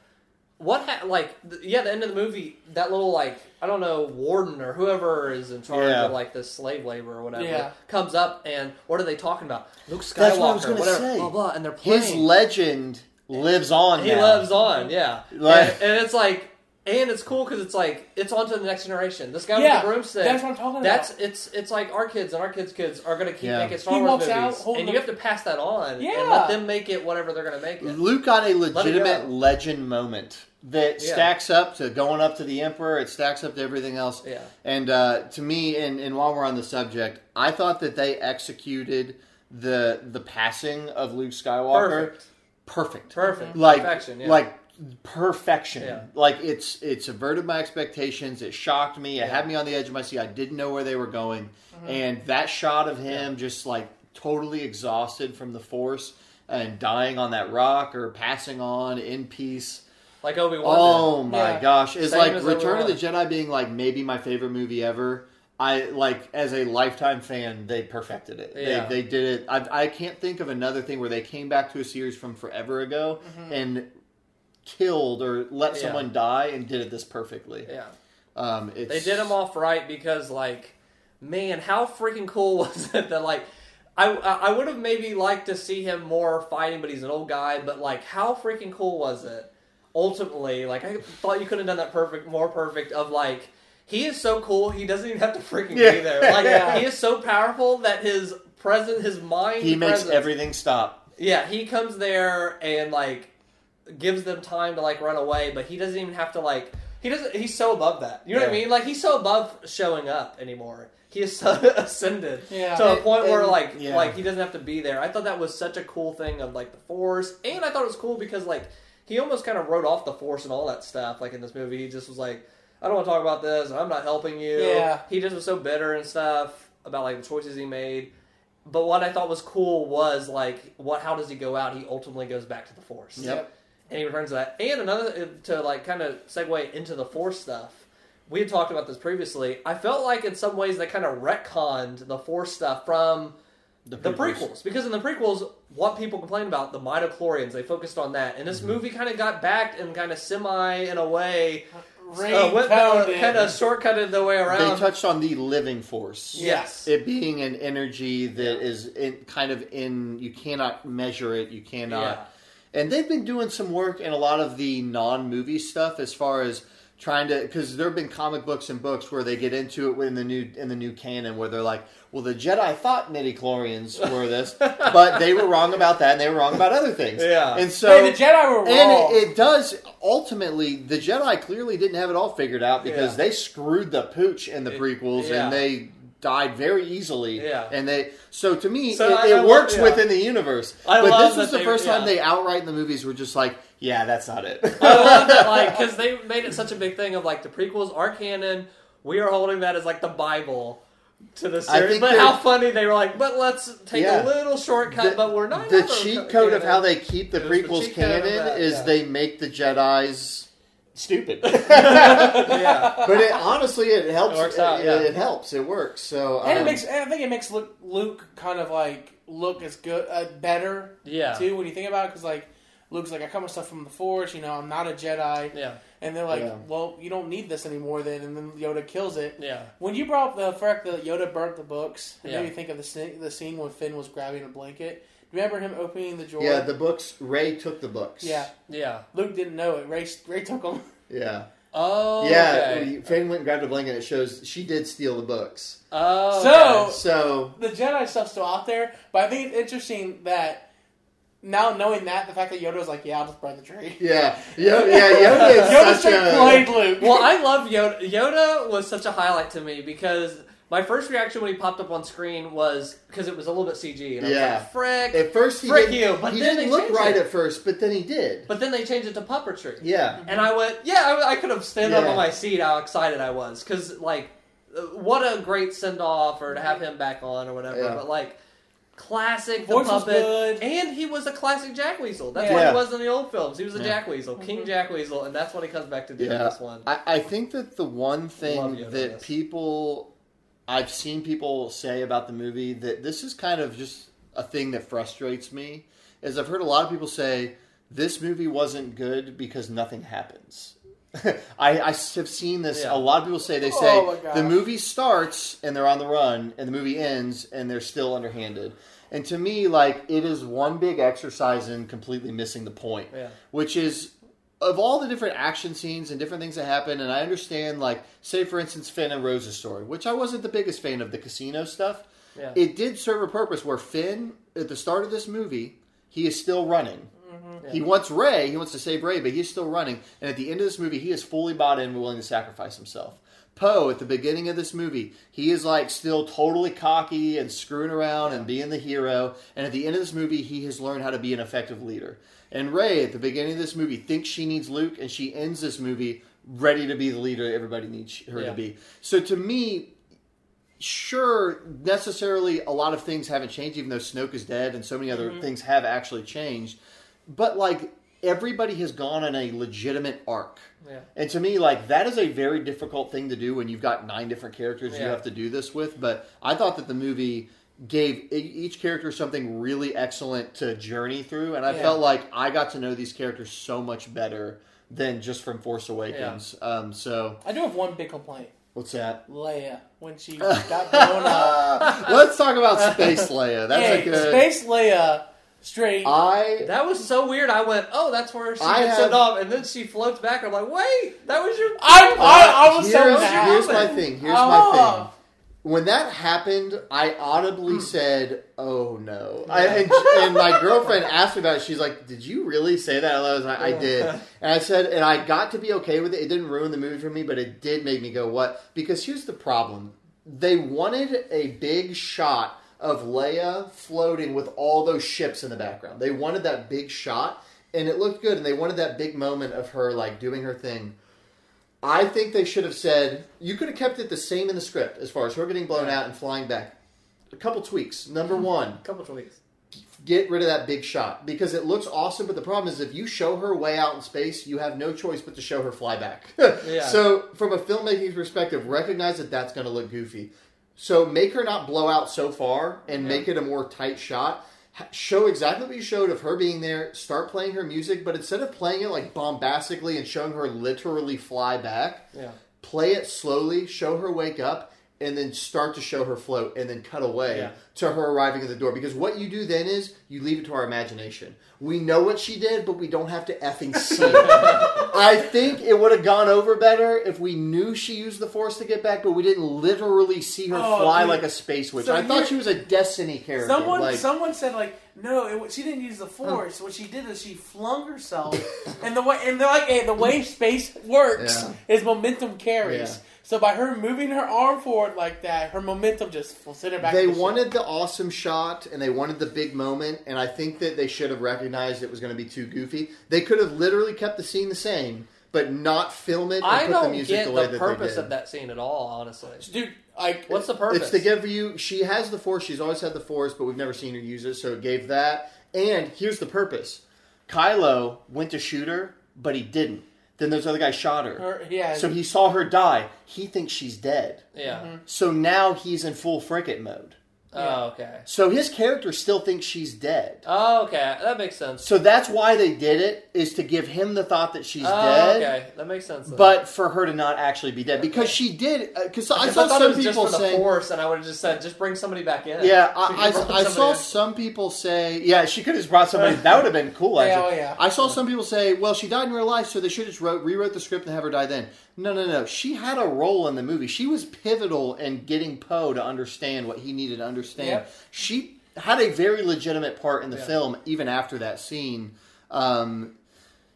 what ha- like th- yeah, the end of the movie, that little like I don't know warden or whoever is in charge Yeah. of like this slave labor or whatever Yeah. comes up and what are they talking about? Luke Skywalker, That's what I was gonna whatever, say. blah blah, and they're playing. His legend lives on. he now. lives on, yeah, Like- and, and it's like. And it's cool because it's like it's on to the next generation. This guy Yeah, with the broomstick. that's what I'm talking about. That's it's it's like our kids and our kids' kids are going to keep Yeah. making Star He Wars walks movies, out and you have to pass that on and let them make it whatever they're going to make it. Luke got a legitimate go. legend moment that Yeah. stacks up to going up to the Emperor. It stacks up to everything else. Yeah. And uh, to me, and, and while we're on the subject, I thought that they executed the the passing of Luke Skywalker Perfect. perfect, Perfect. like Perfection, yeah. like perfection. Yeah. Like it's it subverted my expectations. It shocked me. It had me on the edge of my seat. I didn't know where they were going, Mm-hmm. and that shot of him just like totally exhausted from the Force and dying on that rock or passing on in peace. Like Obi Wan. Oh my Yeah. gosh! It's Same like as Return of the Jedi being like maybe my favorite movie ever. I like as a lifetime fan, they perfected it. Yeah. They, they did it. I, I can't think of another thing where they came back to a series from forever ago and killed or let Yeah. someone die and did it this perfectly. Yeah, Um, it's, they did him off right because, like, man, how freaking cool was it that like. I, I would have maybe liked to see him more fighting, but he's an old guy. But like, how freaking cool was it? Ultimately, like, I thought you could have done that perfect, more perfect. Of like, he is so cool. He doesn't even have to freaking Yeah. be there. Like, Yeah. he is so powerful that his present, his mind, He makes presence- everything stop. Yeah, he comes there and like gives them time to like run away, but he doesn't even have to like he doesn't he's so above that. You know what I mean? Like he's so above showing up anymore. He is so ascended Yeah. to a And- point where and- like yeah. like he doesn't have to be there. I thought that was such a cool thing of like the force. And I thought it was cool because like he almost kind of wrote off the force and all that stuff like in this movie. He just was like I don't want to talk about this. and I'm not helping you. Yeah. He just was so bitter and stuff about like the choices he made. But what I thought was cool was like what how does he go out? He ultimately goes back to the force. Yep. and he returns to that. And another uh, to like kind of segue into the Force stuff. We had talked about this previously. I felt like in some ways they kind of retconned the Force stuff from the prequels. because in the prequels, what people complained about the midichlorians, they focused on that, and this Mm-hmm. movie kind of got back and kind of semi in a way, Rain uh, went kind of shortcutted the way around They around. touched on the living force. yes, It being an energy that is in, kind of in, you cannot measure it, you cannot. And they've been doing some work in a lot of the non movie stuff as far as trying to because there have been comic books and books where they get into it in the new in the new canon where they're like, well, the Jedi thought midi-chlorians were this, but they were wrong about that and they were wrong about other things. Yeah. and so hey, the Jedi were wrong. and it, it does ultimately. The Jedi clearly didn't have it all figured out because Yeah. they screwed the pooch in the It- prequels, yeah. and they died very easily. Yeah. and they. So to me, So it, I- it I love- works yeah. within the universe. I but love this was the they- first time they outright in the movies were just like, "Yeah, that's not it." I love that, like, because they made it such a big thing of like the prequels are canon. We are holding that as like the Bible to the series. But how funny they were like, but let's take Yeah. a little shortcut. The- but we're not the cheat co- code of how they keep the the prequels of canon that, is yeah. they make the Jedi's stupid. yeah. but it, honestly, it helps. It works out, yeah. it helps. It works. So and it um, makes, and I think it makes Luke, Luke kind of like look as good, uh, better Yeah. too when you think about it. Because like Luke's like, I cut stuff from the Force. You know, I'm not a Jedi. Yeah. And they're like, Yeah. well, you don't need this anymore then. And then Yoda kills it. Yeah. When you brought up the fact that Yoda burnt the books, it Yeah. made me think of the scene, the scene when Finn was grabbing a blanket. Remember him opening the drawer? yeah, the books. Rey took the books. yeah. Yeah. Luke didn't know it. Rey, Rey took them. yeah. Oh. Yeah, Okay. Finn went and grabbed a blanket. It shows she did steal the books. Oh. So- okay. So the Jedi stuff's still out there, but I think it's interesting that now knowing that, the fact that Yoda was like, "Yeah, I'll just burn the tree." yeah, Yo- yeah, Yoda is Yoda such straight a played Luke. well, I love Yoda. Yoda was such a highlight to me because my first reaction when he popped up on screen was because it was a little bit CG, and I was Yeah. like, "Frick!" At first, he Frick didn't, you, but he then didn't they look right it. at first, but then he did. But then they changed it to puppetry, Yeah, and I went, "Yeah, I, I could have stood up on my seat how excited I was because like, uh, what a great send off or to have him back on or whatever." Yeah. But like, classic the Voice was puppet, good. and he was a classic Jack Weasel. That's Yeah. what he was in the old films. He was a Yeah. Jack Weasel, King Jack Weasel, and that's what he comes back to do in Yeah. this one. I, I think that the one thing that yes. people I've seen people say about the movie that this is kind of just a thing that frustrates me is I've heard a lot of people say this movie wasn't good because nothing happens. I, I have seen this. Yeah. A lot of people say they Oh say gosh. the movie starts and they're on the run, and the movie ends and they're still underhanded. And to me, like it is one big exercise in completely missing the point Yeah. which is of all the different action scenes and different things that happen, and I understand, like, say for instance, Finn and Rose's story, which I wasn't the biggest fan of the casino stuff. Yeah. It did serve a purpose where Finn, at the start of this movie, he is still running. Mm-hmm. He wants Rey, he wants to save Rey, but he's still running. And at the end of this movie, he is fully bought in, and willing to sacrifice himself. Poe, at the beginning of this movie, he is like still totally cocky and screwing around and being the hero. And at the end of this movie, he has learned how to be an effective leader. And Rey, at the beginning of this movie, thinks she needs Luke, and she ends this movie ready to be the leader everybody needs her Yeah. to be. So to me, sure, necessarily a lot of things haven't changed, even though Snoke is dead and so many other mm-hmm. things have actually changed. But like everybody has gone on a legitimate arc. Yeah. And to me, like that is a very difficult thing to do when you've got nine different characters you have to do this with. But I thought that the movie gave e- each character something really excellent to journey through, and I Yeah. felt like I got to know these characters so much better than just from Force Awakens. Um, so I do have one big complaint. what's that? Leia when she got blown up. Let's talk about Space Leia. That's hey, a good. Space Leia, straight. I That was so weird. I went, "Oh, that's where she I gets sent have- off," and then she floats back. I'm like, "Wait, that was your." I, I, I was so here's, mad. here's my thing. Here's Oh. my thing. When that happened, I audibly hmm. said, "Oh no!" I, and, and my girlfriend asked me about it. She's like, "Did you really say that?" And I was like, "I did." And I said, and I got to be okay with it. It didn't ruin the movie for me, but it did make me go, "What?" Because here's the problem: they wanted a big shot of Leia floating with all those ships in the background. They wanted that big shot, and it looked good. And they wanted that big moment of her like doing her thing. I think they should have said you could have kept it the same in the script as far as her getting blown out and flying back. A couple tweaks. Number one, couple tweaks. get rid of that big shot because it looks awesome. But the problem is, if you show her way out in space, you have no choice but to show her fly back. Yeah. So, from a filmmaking perspective, recognize that that's going to look goofy. So, make her not blow out so far and make it a more tight shot. Show exactly what you showed of her being there. Start playing her music, but instead of playing it like bombastically and showing her literally fly back, Yeah. play it slowly, show her wake up, and then start to show her float, and then cut away Yeah. to her arriving at the door. Because what you do then is you leave it to our imagination. We know what she did, but we don't have to effing see it. I think it would have gone over better if we knew she used the force to get back, but we didn't literally see her Oh, fly dude. like a space witch. So I thought she was a Destiny character. Someone, like, someone said like, no, it, she didn't use the force. What she did is she flung herself, and the way and they're like, hey, the way space works Yeah. is momentum carries. Yeah. So by her moving her arm forward like that, her momentum just sent her back. they to the ship. wanted the awesome shot and they wanted the big moment, and I think that they should have recognized it was going to be too goofy. They could have literally kept the scene the same, but not film it and I put the don't music get the way the that purpose of that scene at all, honestly. dude. Like, What's the purpose? It's to give you. She has the force. She's always had the force, but we've never seen her use it. So it gave that. And here's the purpose: Kylo went to shoot her, but he didn't. Then those other guys shot her. her, yeah. So he saw her die. He thinks she's dead. Yeah. Mm-hmm. So now he's in full fricate mode. Oh, okay. So his character still thinks she's dead. Oh, okay. That makes sense. So that's why they did it is to give him the thought that she's oh, dead, okay. That makes sense. then. but for her to not actually be dead because she did. Uh, because I Because saw thought some people just for the saying, force, and I would have just said, just bring somebody back in. Yeah, I, I, I saw in. some people say, yeah, she could have brought somebody. That would have been cool. Yeah, oh, yeah. I saw some people say, well, she died in real life, so they should have just wrote, rewrote the script and have her die then. No, no, no. She had a role in the movie. She was pivotal in getting Poe to understand what he needed to understand. Yep. She had a very legitimate part in the Yeah. film, even after that scene. Um,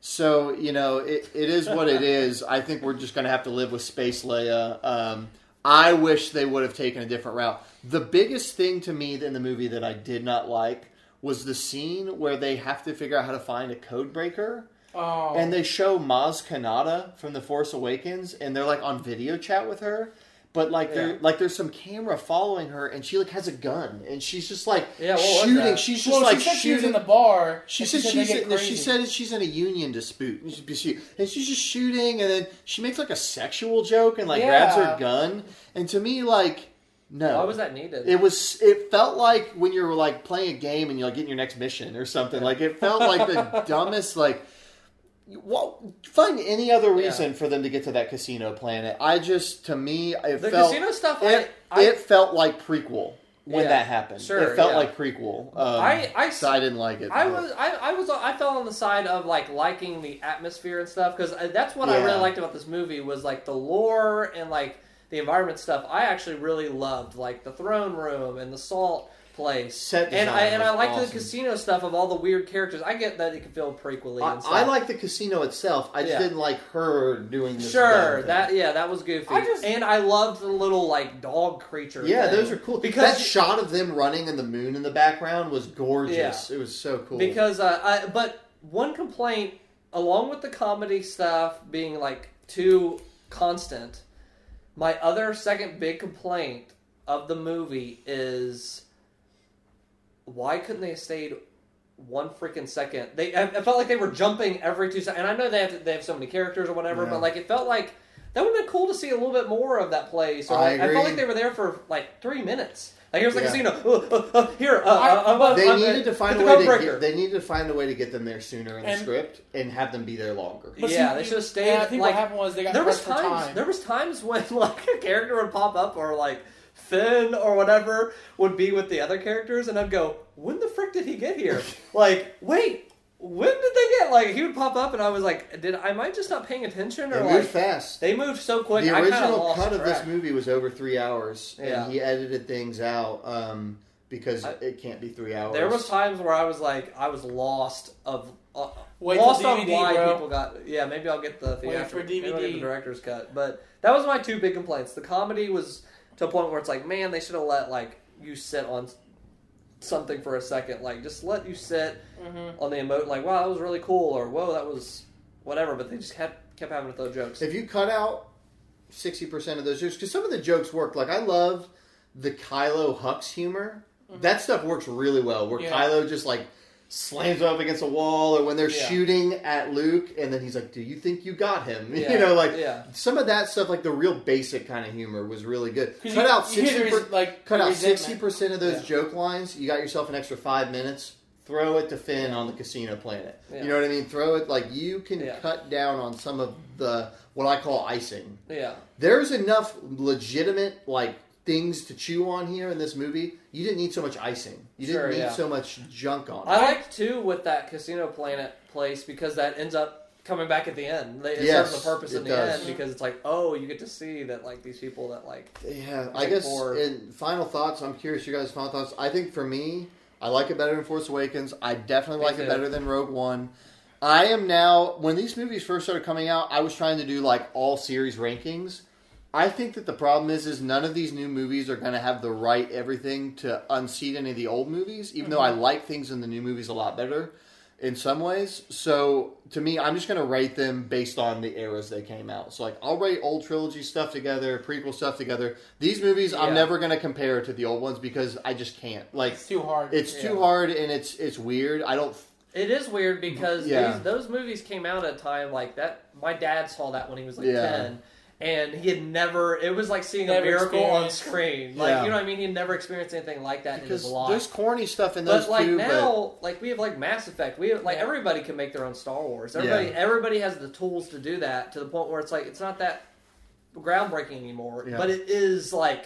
so you know, it, it is what it is. I think we're just going to have to live with Space Leia. Um, I wish they would have taken a different route. The biggest thing to me in the movie that I did not like was the scene where they have to figure out how to find a code breaker. Oh, And they show Maz Kanata from The Force Awakens, and they're like on video chat with her. But like Yeah. there, like there's some camera following her, and she like has a gun, and she's just like Yeah, shooting. She's just well, like she said she was shooting. in the bar. She said they she's in, she said she's in a union dispute, and she's just shooting, and then she makes like a sexual joke and like grabs her gun, and to me like no, Why was that needed? It was. It felt like when you're like playing a game and you're like getting your next mission or something. Like it felt like the dumbest. Like, well, find any other reason for them to get to that casino planet. I just, to me, it the felt casino stuff, it, I, I, it felt like prequel when Yeah, that happened. sure, it felt yeah. like prequel. Um, I- I so I didn't like it. I but- was I, I was I fell on the side of like liking the atmosphere and stuff because that's what I really liked about this movie was like the lore and like the environment stuff. I actually really loved like the throne room and the salt place. Set and I and I like awesome. the casino stuff of all the weird characters. I get that it can feel prequely I. I like the casino itself. I just Yeah. didn't like her doing this. Sure, thing. that yeah, that was goofy. I just- and I loved the little like dog creature. Yeah, thing. those are cool. because that shot of them running in the moon in the background was gorgeous. It was so cool. Because, uh, I, but one complaint, along with the comedy stuff being like too constant, my other second big complaint of the movie is why couldn't they have stayed one freaking second? They, I, I felt like they were jumping every two seconds, and I know they have to, they have so many characters or whatever, Yeah. but like it felt like that would have been cool to see a little bit more of that place. Or I like, I, agree. felt like they were there for like three minutes. Like here's the Yeah. casino. Uh, uh, uh, here, uh, I- uh, uh, they uh, needed to find a the way to code get, they needed to find a way to get them there sooner in the script and have them be there longer. But yeah, see, they should have stayed. And I think like, what happened was they got there was pressed for times. time. There was times when like a character would pop up or like Finn or whatever would be with the other characters, and I'd go, "When the frick did he get here?" like, wait, when did they get? Like, he would pop up, and I was like, "Did I? might just not paying attention?" They Or moved like, fast. they moved so quick. the original lost cut of this movie was over three hours, and Yeah. he edited things out um, because I- it can't be three hours. There was times where I was like, I was lost of. Uh, Wait lost till on why bro. people got. Yeah, maybe I'll get the Wait for maybe get DVD. the director's cut. But that was my two big complaints. The comedy was to a point where it's like, man, they should have let like you sit on something for a second. Like, just let you sit Mhm. on the emote. Like, wow, that was really cool, or whoa, that was whatever. But they just kept kept having to throw jokes. If you cut out sixty percent of those jokes, because some of the jokes worked. Like I loved the Kylo Hux humor. that stuff works really well. Where Yeah. Kylo just like slams up against a wall, or when they're Yeah. shooting at Luke, and then he's like, "Do you think you got him?" Yeah. You know, like yeah, some of that stuff, like the real basic kind of humor, was really good. Cut you- out sixty. res- like Cut out sixty percent of those joke lines. You got yourself an extra five minutes. Throw it to Finn on the casino planet. You know what I mean? Throw it like you can cut down on some of the what I call icing. yeah. There's enough legitimate like things to chew on here in this movie. You didn't need so much icing. You didn't Sure, need yeah. so much junk on. It. I it. like too with that Casino Planet place because that ends up coming back at the end. They- It Yes, serves a purpose in the does. end because it's like, oh, you get to see that like these people that like Yeah, I guess. for- in final thoughts, I'm curious your guys' final thoughts. I think for me, I like it better than Force Awakens. I definitely Me like it better than Rogue One. I am now. When these movies first started coming out, I was trying to do like all series rankings. I think that the problem is is none of these new movies are going to have the right everything to unseat any of the old movies. Even mm-hmm. though I mm-hmm. like things in the new movies a lot better in some ways. So to me, I'm just going to rate them based on the eras they came out. So like I'll rate old trilogy stuff together, prequel stuff together. These movies yeah. I'm never going to compare to the old ones because I just can't. Like it's too hard. It's yeah. too hard and it's it's weird. I don't it is weird because yeah. these, those movies came out at a time like that. My dad saw that when he was like 10 and he had never. It was like seeing Never a miracle on screen. Like Yeah. you know what I mean? He had never experienced anything like that in his life. there's corny stuff in those But like too. but now, like we have like Mass Effect. We have like Yeah. everybody can make their own Star Wars. Everybody, Yeah. everybody has the tools to do that to the point where it's like it's not that groundbreaking anymore. Yeah. But it is like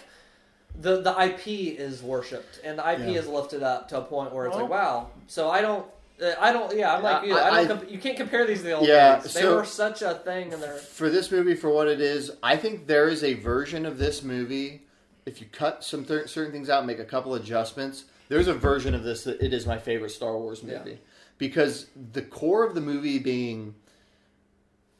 the the IP is worshipped and the IP Yeah. is lifted up to a point where it's Well- like wow. So I don't. Uh, I don't. Yeah, I'm like you. I, I- don't. comp- you can't compare these to the old Yeah, movies. They so- were such a thing, and they're for this movie for what it is, I think there is a version of this movie. If you cut some th- certain things out, and make a couple adjustments, there's a version of this that it is my favorite Star Wars Yeah. movie because the core of the movie being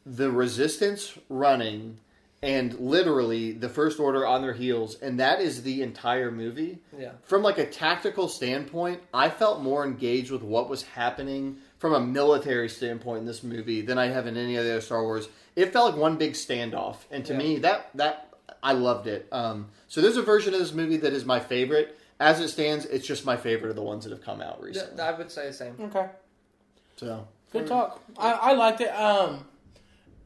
the Resistance running and literally the First Order on their heels, and that is the entire movie yeah. from like a tactical standpoint, I felt more engaged with what was happening from a military standpoint in this movie than I have in any of the other Star Wars. It felt like one big standoff, and to Yeah. me, that that I loved it. Um, so there's a version of this movie that is my favorite. As it stands, it's just my favorite of the ones that have come out recently. I would say the same. okay. So Good talk. I, I liked it. Um,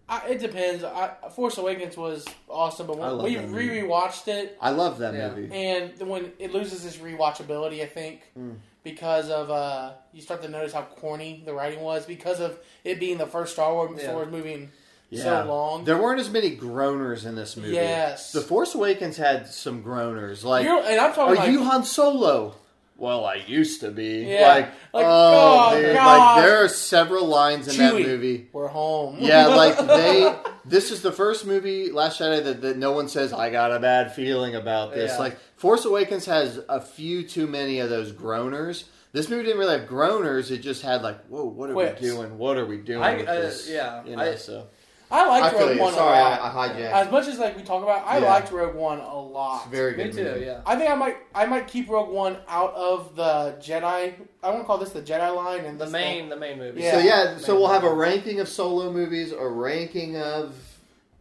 I, it depends. I, Force Awakens was awesome, but when we re movie. rewatched it, I love that Yeah. movie. and the- when it loses its rewatchability, I think Mm. because of uh, you start to notice how corny the writing was because of it being the first Star Wars, Yeah. Star Wars movie in Yeah. so long. There weren't as many groaners in this movie. Yes. The Force Awakens had some groaners. Like, You're, and I'm talking are like you Han Solo? Well, I used to be. Yeah. Like, Like, oh, oh, dude, God. like there are several lines in that movie. we're home. Yeah, like they. This is the first movie, Last Jedi, that, that no one says I got a bad feeling about this. Yeah. Like Force Awakens has a few too many of those groaners. This movie didn't really have groaners. It just had like, whoa, what are Quips. we doing? What are we doing I- with uh, this? yeah, you know. I- so I liked I Rogue you. One Sorry, a I, lot. I hijacked. As much as like we talk about, I Yeah. liked Rogue One a lot. It's a very Me good too. movie. Yeah. I think I might I might keep Rogue One out of the Jedi. I want to call this the Jedi line and The this main, the main movie. Yeah. So yeah, so we'll have a ranking of solo movies, a ranking of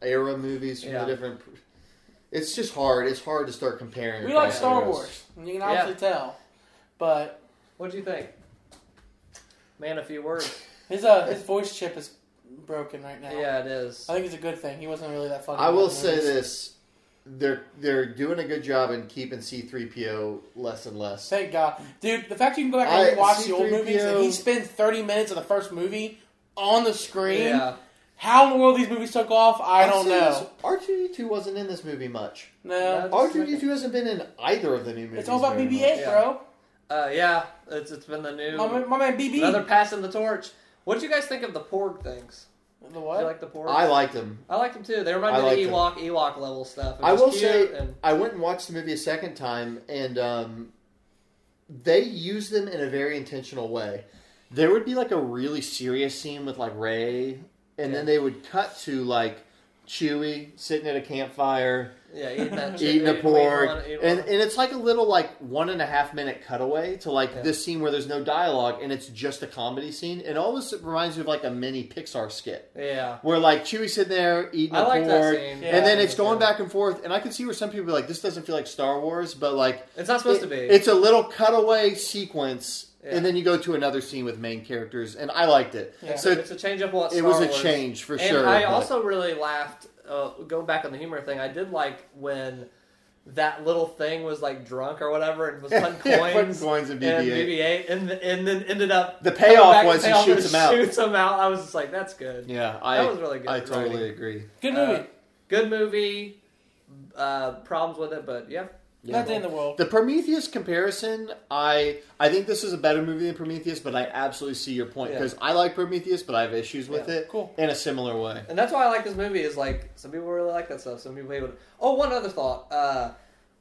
era movies from Yeah. the different. It's just hard. It's hard to start comparing. We like Star eras. Wars. You can obviously tell, but what do you think? Man, a few words. his uh his voice chip is broken right now. Yeah, it is. I think it's a good thing. He wasn't really that fucking. I will good in say movies. this: they're they're doing a good job in keeping C three PO less and less. Thank God, dude. The fact you can go back I- and watch the old C-3PO movies and he spends thirty minutes of the first movie on the screen. Yeah. How in the world these movies took off, I don't know. R two D two wasn't in this movie much. No, No. R two D two hasn't been in either of the new movies. it's all about very BB-8, much. Yeah. bro. Uh, yeah. It's it's been the new My, man- my man BB. another passing the torch. What did you guys think of the Porg things? The Did what? you like the Porg? I liked them. I liked them too. They remind me of the Ewok Ewok level stuff. I will say- and I went and watched the movie a second time, and um, they used them in a very intentional way. There would be like a really serious scene with like Rey, and Yeah. then they would cut to like Chewie sitting at a campfire, Yeah, eating that eating the Porg, one, and one. and it's like a little like one and a half minute cutaway to like Yeah. this scene where there's no dialogue and it's just a comedy scene. It almost reminds me of like a mini Pixar skit yeah. where like Chewie's sitting there eating I the like that Porg, scene. Yeah. and then it's going back and forth. And I can see where some people are like, "This doesn't feel like Star Wars," but like It's not supposed it- to be. It's a little cutaway sequence, Yeah. and then you go to another scene with main characters, and I liked it. So it's a change up what it was a Wars. change for and sure. I also really laughed. Uh, going back on the humor thing, I did like when that little thing was like drunk or whatever and was putting Putting coins. coins in and BB-8. BB-8, and and then ended up The payoff back was and he shoots and him out. Shoots him out. I was just like, that's good. Yeah, I That was really good I totally writing. agree. Good Uh, movie. Good movie. Uh, problems with it, but yeah. Yeah. Not the end of the world. The Prometheus comparison, I I think this is a better movie than Prometheus, but I absolutely see your point Yeah. because I like Prometheus, but I have issues with Yeah. it Cool. in a similar way. And that's why I like this movie. Is like some people really like that stuff. Some people hate it. Oh, one other thought. Uh,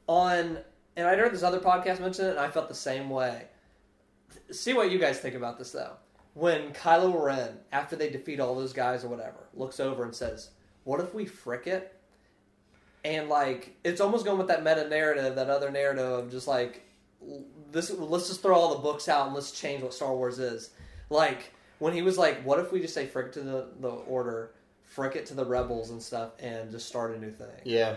on and I heard this other podcast mention it, and I felt the same way. See what you guys think about this though. When Kylo Ren, after they defeat all those guys or whatever, looks over and says, "What if we frick it?" And like, it's almost going with that meta narrative, that other narrative of just like, this. Let's just throw all the books out and let's change what Star Wars is. Like when he was like, "What if we just say frick to the the Order, frick it to the rebels and stuff, and just start a new thing?" Yeah,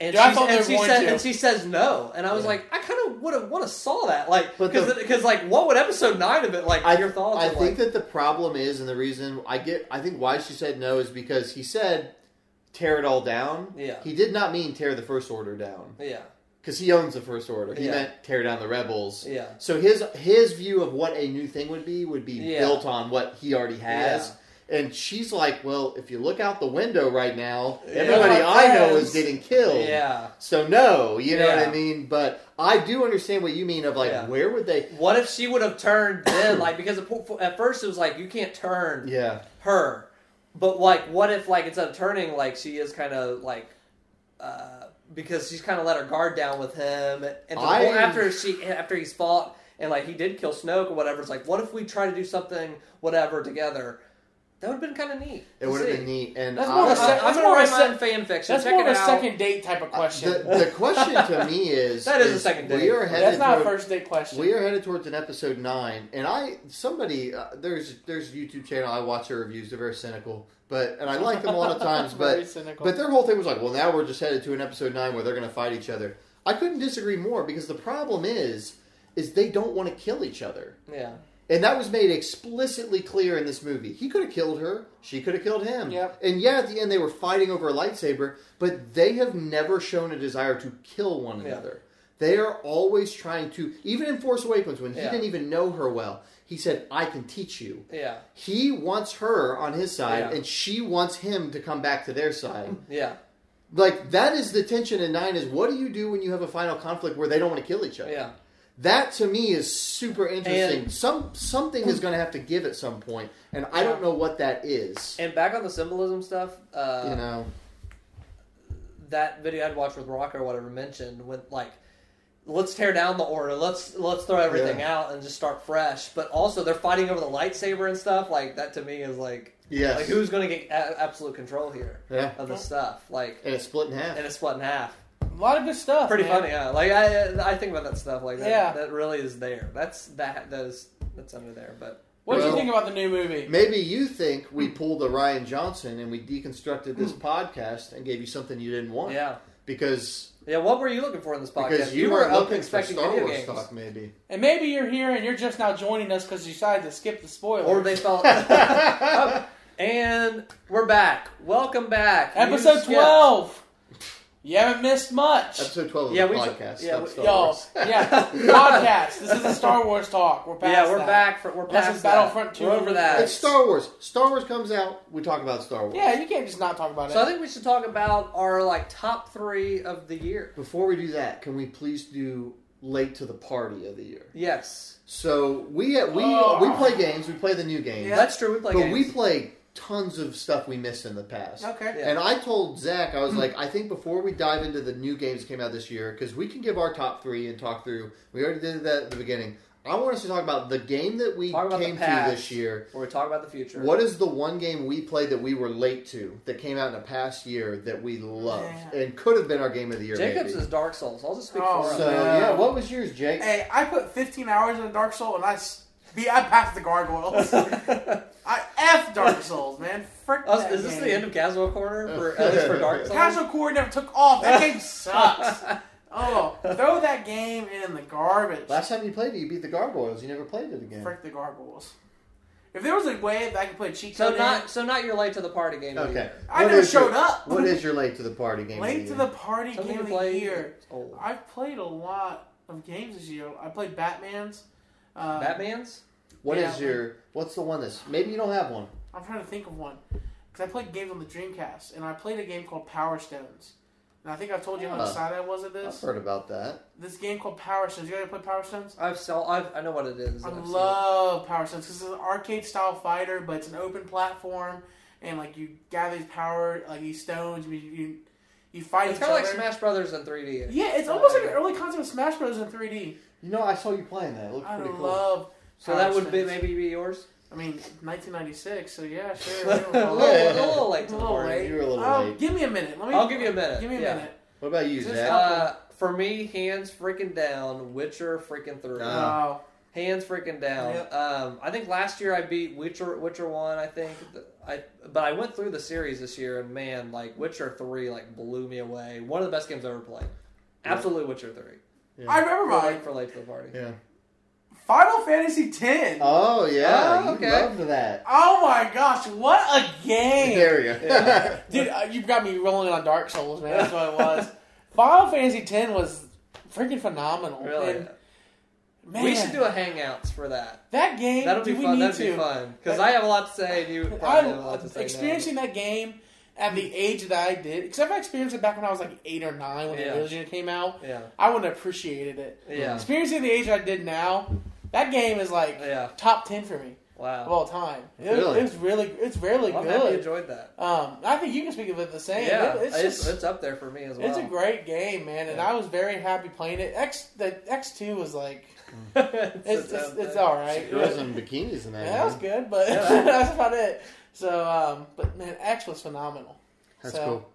And, Dude, she, and, she said, to. and she says no, and I was Yeah. like, I kind of would have want to saw that, like, because like, what would episode nine of it like? I, your thoughts? I think like, that the problem is, and the reason I get, I think why she said no is because he said tear it all down. Yeah. he did not mean tear the First Order down yeah, because he owns the First Order. He Yeah. meant tear down the rebels. yeah, So his his view of what a new thing would be would be Yeah. built on what he already has. And she's like, "Well, if you look out the window right now, everybody My I know is getting killed. yeah. So no, you know what I mean. But I do understand what you mean of like, Yeah. where would they? What if she would have turned then? Like, because at at first it was like you can't turn Yeah, her, but like, what if like instead of turning, like she is kind of like. Uh, because she's kind of let her guard down with him, and I- after she after he's fought and like he did kill Snoke or whatever. It's like, what if we try to do something whatever together? That would have been kind of neat. it would have been neat. And That's I- more of a I'm, sec- I'm that's gonna more write of a my own fan fiction. That's Check more of a out. second date type of question. the, the question to me is That is a second We date. are headed That's not a first date question. We are headed towards an episode nine, and I somebody uh, there's there's a YouTube channel I watch their reviews. They're very cynical, but and I like them a lot of times. But cynical. but their whole thing was like, well, now we're just headed to an episode nine where they're going to fight each other. I couldn't disagree more because the problem is is they don't want to kill each other, Yeah, and that was made explicitly clear in this movie. He could have killed her, she could have killed him. Yep. And yeah, at the end they were fighting over a lightsaber, but they have never shown a desire to kill one Yeah. another. They are always trying to, even in Force Awakens, when he Yeah. didn't even know her well, he said, I can teach you. yeah, He wants her on his side, Yeah. and she wants him to come back to their side. yeah, like, that is the tension in 9 is what do you do when you have a final conflict where they don't want to kill each other? yeah. That to me is super interesting. And- Some Something is going to have to give at some point, and I don't know what that is. And back on the symbolism stuff, uh, you know? that video I'd watched with Rocker or whatever mentioned with like, let's tear down the order, let's let's throw everything Yeah. out and just start fresh. But also they're fighting over the lightsaber and stuff. Like that to me is like, Yes. like who's going to get a- absolute control here Yeah. of the stuff? Like, And it's split in half. and it's split in half. A lot of good stuff. Pretty man. funny, yeah. Like I I think about that stuff like that. Yeah. That really is there. That's that that is that's under there. But What do you think about the new movie? Maybe you think we pulled a Rian Johnson and we deconstructed this podcast and gave you something you didn't want. yeah, Because yeah. What were you looking for in this podcast? because you, were were up looking for expecting Star Wars games. talk, maybe. And maybe you're here and you're just now joining us because you decided to skip the spoilers. or they felt. and we're back. Welcome back. Episode 12. You haven't missed much. Episode twelve of Yeah, the we- podcast. yeah, we- Star Yo, Wars. yeah, podcast. This is a Star Wars talk. We're past Yeah, we're that. back. For, we're Unless past it's that. Battlefront 2. We're over that. It's Star Wars. Star Wars comes out, we talk about Star Wars. Yeah, you can't just not talk about it. So I think we should talk about our like top three of the year. Before we do that, can we please do late to the party of the year? Yes, So we we Oh. we play games. We play the new games. Yeah. that's true. We play but games. we play tons of stuff we missed in the past. Okay. Yeah. And I told Zach, I was hmm. like, I think before we dive into the new games that came out this year, because we can give our top three and talk through. We already did that at the beginning. I want us to talk about the game that we Talk about the came to past. this year. Where we talk about the future. What is the one game we played that we were late to that came out in the past year that we loved Yeah. and could have been our game of the year? Jacobs maybe. is Dark Souls. I'll just speak Oh, for him. So No. yeah, what was yours, Jake? Hey, I put 15 hours in Dark Souls and I, s- be, I passed the gargoyles. I F Dark Souls, man. Frick Oh, that is this game. the end of Casual Corner uh, for at least for Dark Souls? Casual Corner never took off. That game sucks. Oh, throw that game in the garbage. Last time you played it, you beat the gargoyles. You never played it again. Frick the gargoyles. If there was a way that I could play cheat So code not in, so not your late to the party game. of the Okay. year. I What never is your- showed up. What is your late to the party game? late of to the the party Something game you of the play. year? I've played a lot of games this year. I played Batman's. Uh, Batman's. What is Yeah. your? What's the one that's maybe you don't have one? I'm trying to think of one because I played games on the Dreamcast, and I played a game called Power Stones. And I think I've told you how Huh. excited I was at this. I've heard about that. This game called Power Stones. You ever play Power Stones? I've saw. I've, I know what it is. I I've love Power Stones because it's an arcade style fighter, but it's an open platform, and like you gather these power, like these stones, you you, you fight It's each kind of like Smash Brothers in 3D. Yeah, it's almost like an early concept of Smash Brothers in 3D. You know, I saw you playing that. It looked I pretty cool. love. So that would be maybe be yours. I mean, 1996. So yeah, sure. a, it was little, late. a little late A to the little party. late. You were a little Oh, late. Give me a minute. Let me. I'll give you a minute. Give me a Yeah. minute. What about you, Is Zach? Uh, for me, hands freaking down. Witcher freaking three. Uh, Oh, hands freaking down. Yep. Um, I think last year I beat Witcher Witcher one. I think I but I went through the series this year and man, like Witcher three like blew me away. One of the best games I've ever played. Absolutely Witcher three. Yeah. I remember For mine. late, for late to the party. yeah. Final Fantasy X. Oh yeah, Oh, you okay. loved that. Oh my gosh, what a game! There you go. Yeah. Dude, uh, you've got me rolling on Dark Souls, man. That's what it was. Final Fantasy X was freaking phenomenal. Really. And, man, We should do a hangouts for that. that game. That'll be do we fun. need That'd to. be fun because I have a lot to say and you probably have a lot I to say. now. experiencing that game at the age that I did, because I've experienced it back when I was like eight or nine when Yeah. the original came out. Yeah, I wouldn't have appreciated it. yeah, Experiencing the age I did now, that game is like yeah. top ten for me Wow. of Wow. all time. It, Really? it was really, it's really Well, I'm happy you good. enjoyed that. Um, I think you can speak of it the same. Yeah, It- it's, it's, just, it's up there for me as well. it's a great game, man, and Yeah. I was very happy playing it. X the X two was like it's, it's it's, it's all right. Girls in bikinis in that. Yeah, that was good, but Yeah. that's about it. So, um, but man, X was phenomenal. That's So- cool.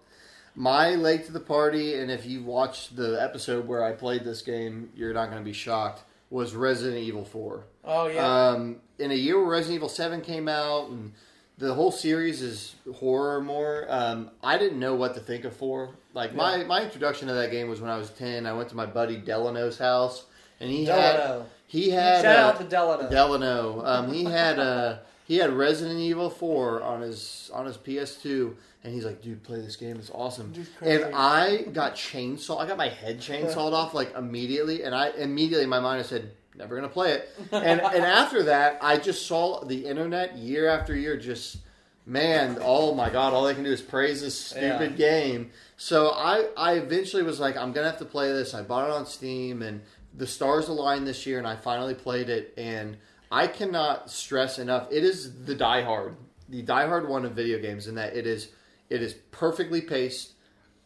My late to the party, and if you watched the episode where I played this game, you're not going to be shocked. Was Resident Evil Four. Oh yeah, Um, in a year where Resident Evil Seven came out, and the whole series is horror more. Um, I didn't know what to think of four. Like my my introduction to that game was when I was ten. I went to my buddy Delano's house, and he had Delano. he had Shout uh, out to Delano. Delano. Um, he had uh, he had Resident Evil Four on his on his PS2, and he's like, "Dude, play this game. It's awesome." And I got chainsaw. I got my head chainsawed off like immediately, and I immediately in my mind I said, "Never gonna play it." And and after that, I just saw the internet year after year just. Man, oh my God! All they can do is praise this stupid game. So I, I eventually was like, I'm gonna have to play this. I bought it on Steam, and the stars aligned this year, and I finally played it. And I cannot stress enough, it is the Die Hard, the Die Hard one of video games, in that it is, it is perfectly paced,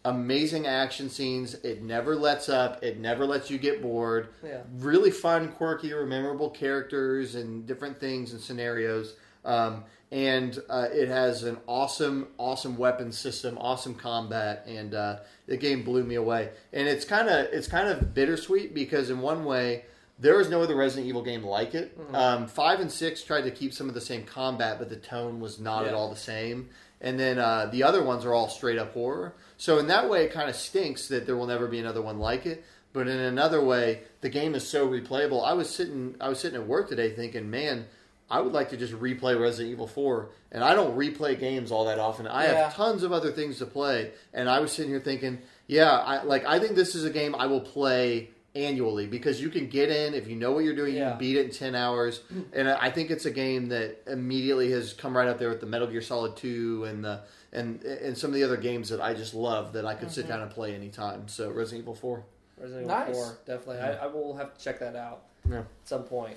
amazing action scenes. It never lets up. It never lets you get bored. Yeah. Really fun, quirky, memorable characters and different things and scenarios. Um, and uh, it has an awesome, awesome weapon system, awesome combat, and uh, the game blew me away. And it's kind of it's kind of bittersweet because in one way. There is no other Resident Evil game like it. Um, five and six tried to keep some of the same combat, but the tone was not at all the same. And then uh, the other ones are all straight up horror. So in that way, it kind of stinks that there will never be another one like it. But in another way, the game is so replayable. I was sitting, I was sitting at work today thinking, man, I would like to just replay Resident Evil Four. And I don't replay games all that often. I Yeah. have tons of other things to play. And I was sitting here thinking, yeah, I like. I think this is a game I will play annually because you can get in if you know what you're doing. You can beat it in ten hours. And I I think it's a game that immediately has come right up there with the Metal Gear Solid Two and the and and some of the other games that I just love that I could sit mm-hmm. down and play anytime. So Resident Evil Four. Resident Evil Nice. 4, definitely. I, I will have to check that out Yeah. at some point.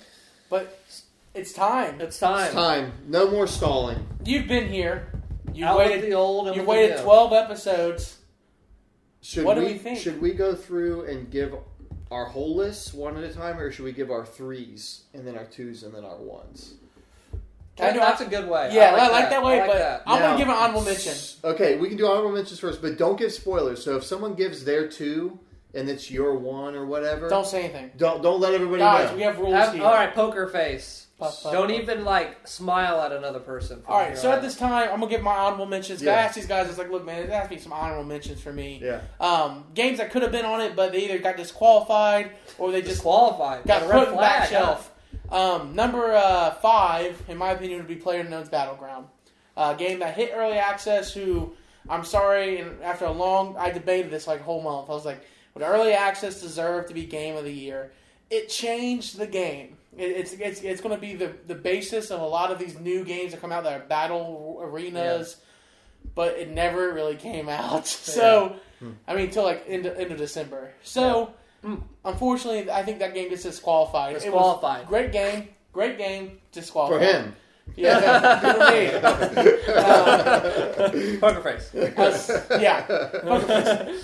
but it's time. It's time. It's time. No more stalling. You've been here. You Out waited. the old You waited twelve episodes. Should What do we, we think? Should we go through and give our whole list one at a time, or should we give our threes and then our twos and then our ones? I know- that's a good way. Yeah, I like, that, way, I like but that. I'm Now- gonna give an honorable mention. Okay, we can do honorable mentions first, but don't give spoilers. So if someone gives their two and it's your one or whatever, Don't say anything, don't don't let everybody guys. know. We have rules Have- here. all right, poker face. Puff, puff, Don't even like smile at another person. All right, so on at this time, I'm gonna give my honorable mentions. Yeah. I asked these guys, it's like, look, man, it has to be some honorable mentions for me. yeah, Um, games that could have been on it, but they either got disqualified or they just disqualified. got a put red in back flag. shelf. Um, number uh, five, in my opinion, would be PlayerUnknown's Battleground, a game that hit early access. Who I'm sorry, and after a long, I debated this like a whole month. I was like, would early access deserve to be game of the year? It changed the game. It, it's it's it's going to be the the basis of a lot of these new games that come out that are battle arenas. But it never really came out. So, I mean, until like end end of December. So, unfortunately, I think that game gets disqualified. Disqualified. great game, great game, Disqualified. for disqualified. him. Yeah, for me. Uh, Poker face. us- yeah.